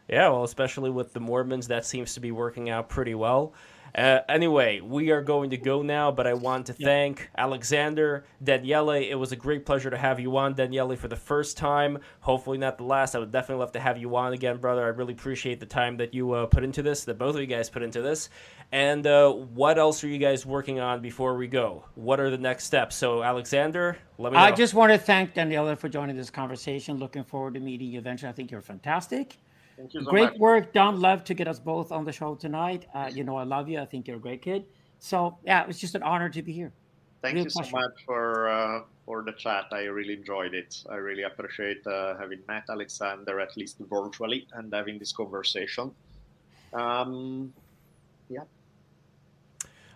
Yeah well especially with the mormons that seems to be working out pretty well uh, anyway, we are going to go now, but I want to thank Alexander Daniele. It was a great pleasure to have you on, Daniele, for the first time. Hopefully, not the last. I would definitely love to have you on again, brother. I really appreciate the time that you uh, put into this, that both of you guys put into this. And uh, what else are you guys working on before we go? What are the next steps? So, Alexander, let me know. I just want to thank Daniele for joining this conversation. Looking forward to meeting you eventually. I think you're fantastic. Thank you so great much. work, Don. Love to get us both on the show tonight. Uh, you know, I love you. I think you're a great kid. So yeah, it was just an honor to be here. Thank Real you so much for uh, for the chat. I really enjoyed it. I really appreciate uh, having met Alexander at least virtually and having this conversation. Um,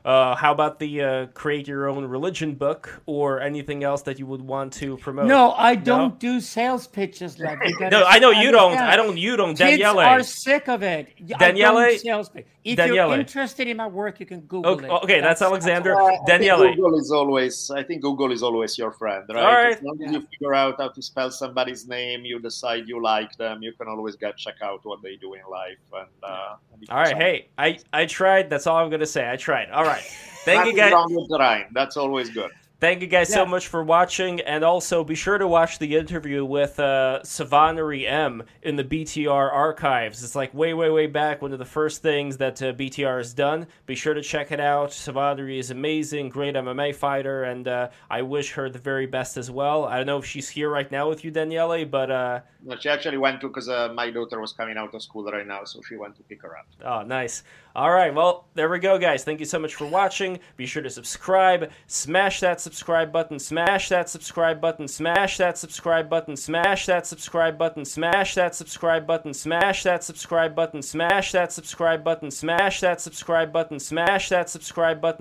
uh, how about the uh, create your own religion book or anything else that you would want to promote? No, I don't no? do sales pitches. Like no, I know you don't. I don't. You don't. Kids Daniele are sick of it. Daniele, sales pitch. If Daniele. you're interested in my work, you can Google okay, it. Okay, that's, that's Alexander. That's Daniele. Google is always. I think Google is always your friend, right? All right. As long as you figure out how to spell somebody's name, you decide you like them. You can always get check out what they do in life. And uh, all right, hey, I I tried. That's all I'm gonna say. I tried. All right. Thank you guys. Wrong with the Rhine. That's always good. Thank you guys yeah. so much for watching, and also be sure to watch the interview with uh, Savonnery M in the BTR archives. It's like way, way, way back, one of the first things that uh, BTR has done. Be sure to check it out. Savonnery is amazing, great MMA fighter, and uh, I wish her the very best as well. I don't know if she's here right now with you, Daniele, but uh, no, she actually went to because uh, my daughter was coming out of school right now, so she went to pick her up. Oh, nice. All right, well, there we go, guys. Thank you so much for watching. Be sure to subscribe, smash that subscribe button, smash that subscribe button, smash that subscribe button, smash that subscribe button, smash that subscribe button, smash that subscribe button, smash that subscribe button, smash that subscribe button, smash that subscribe button.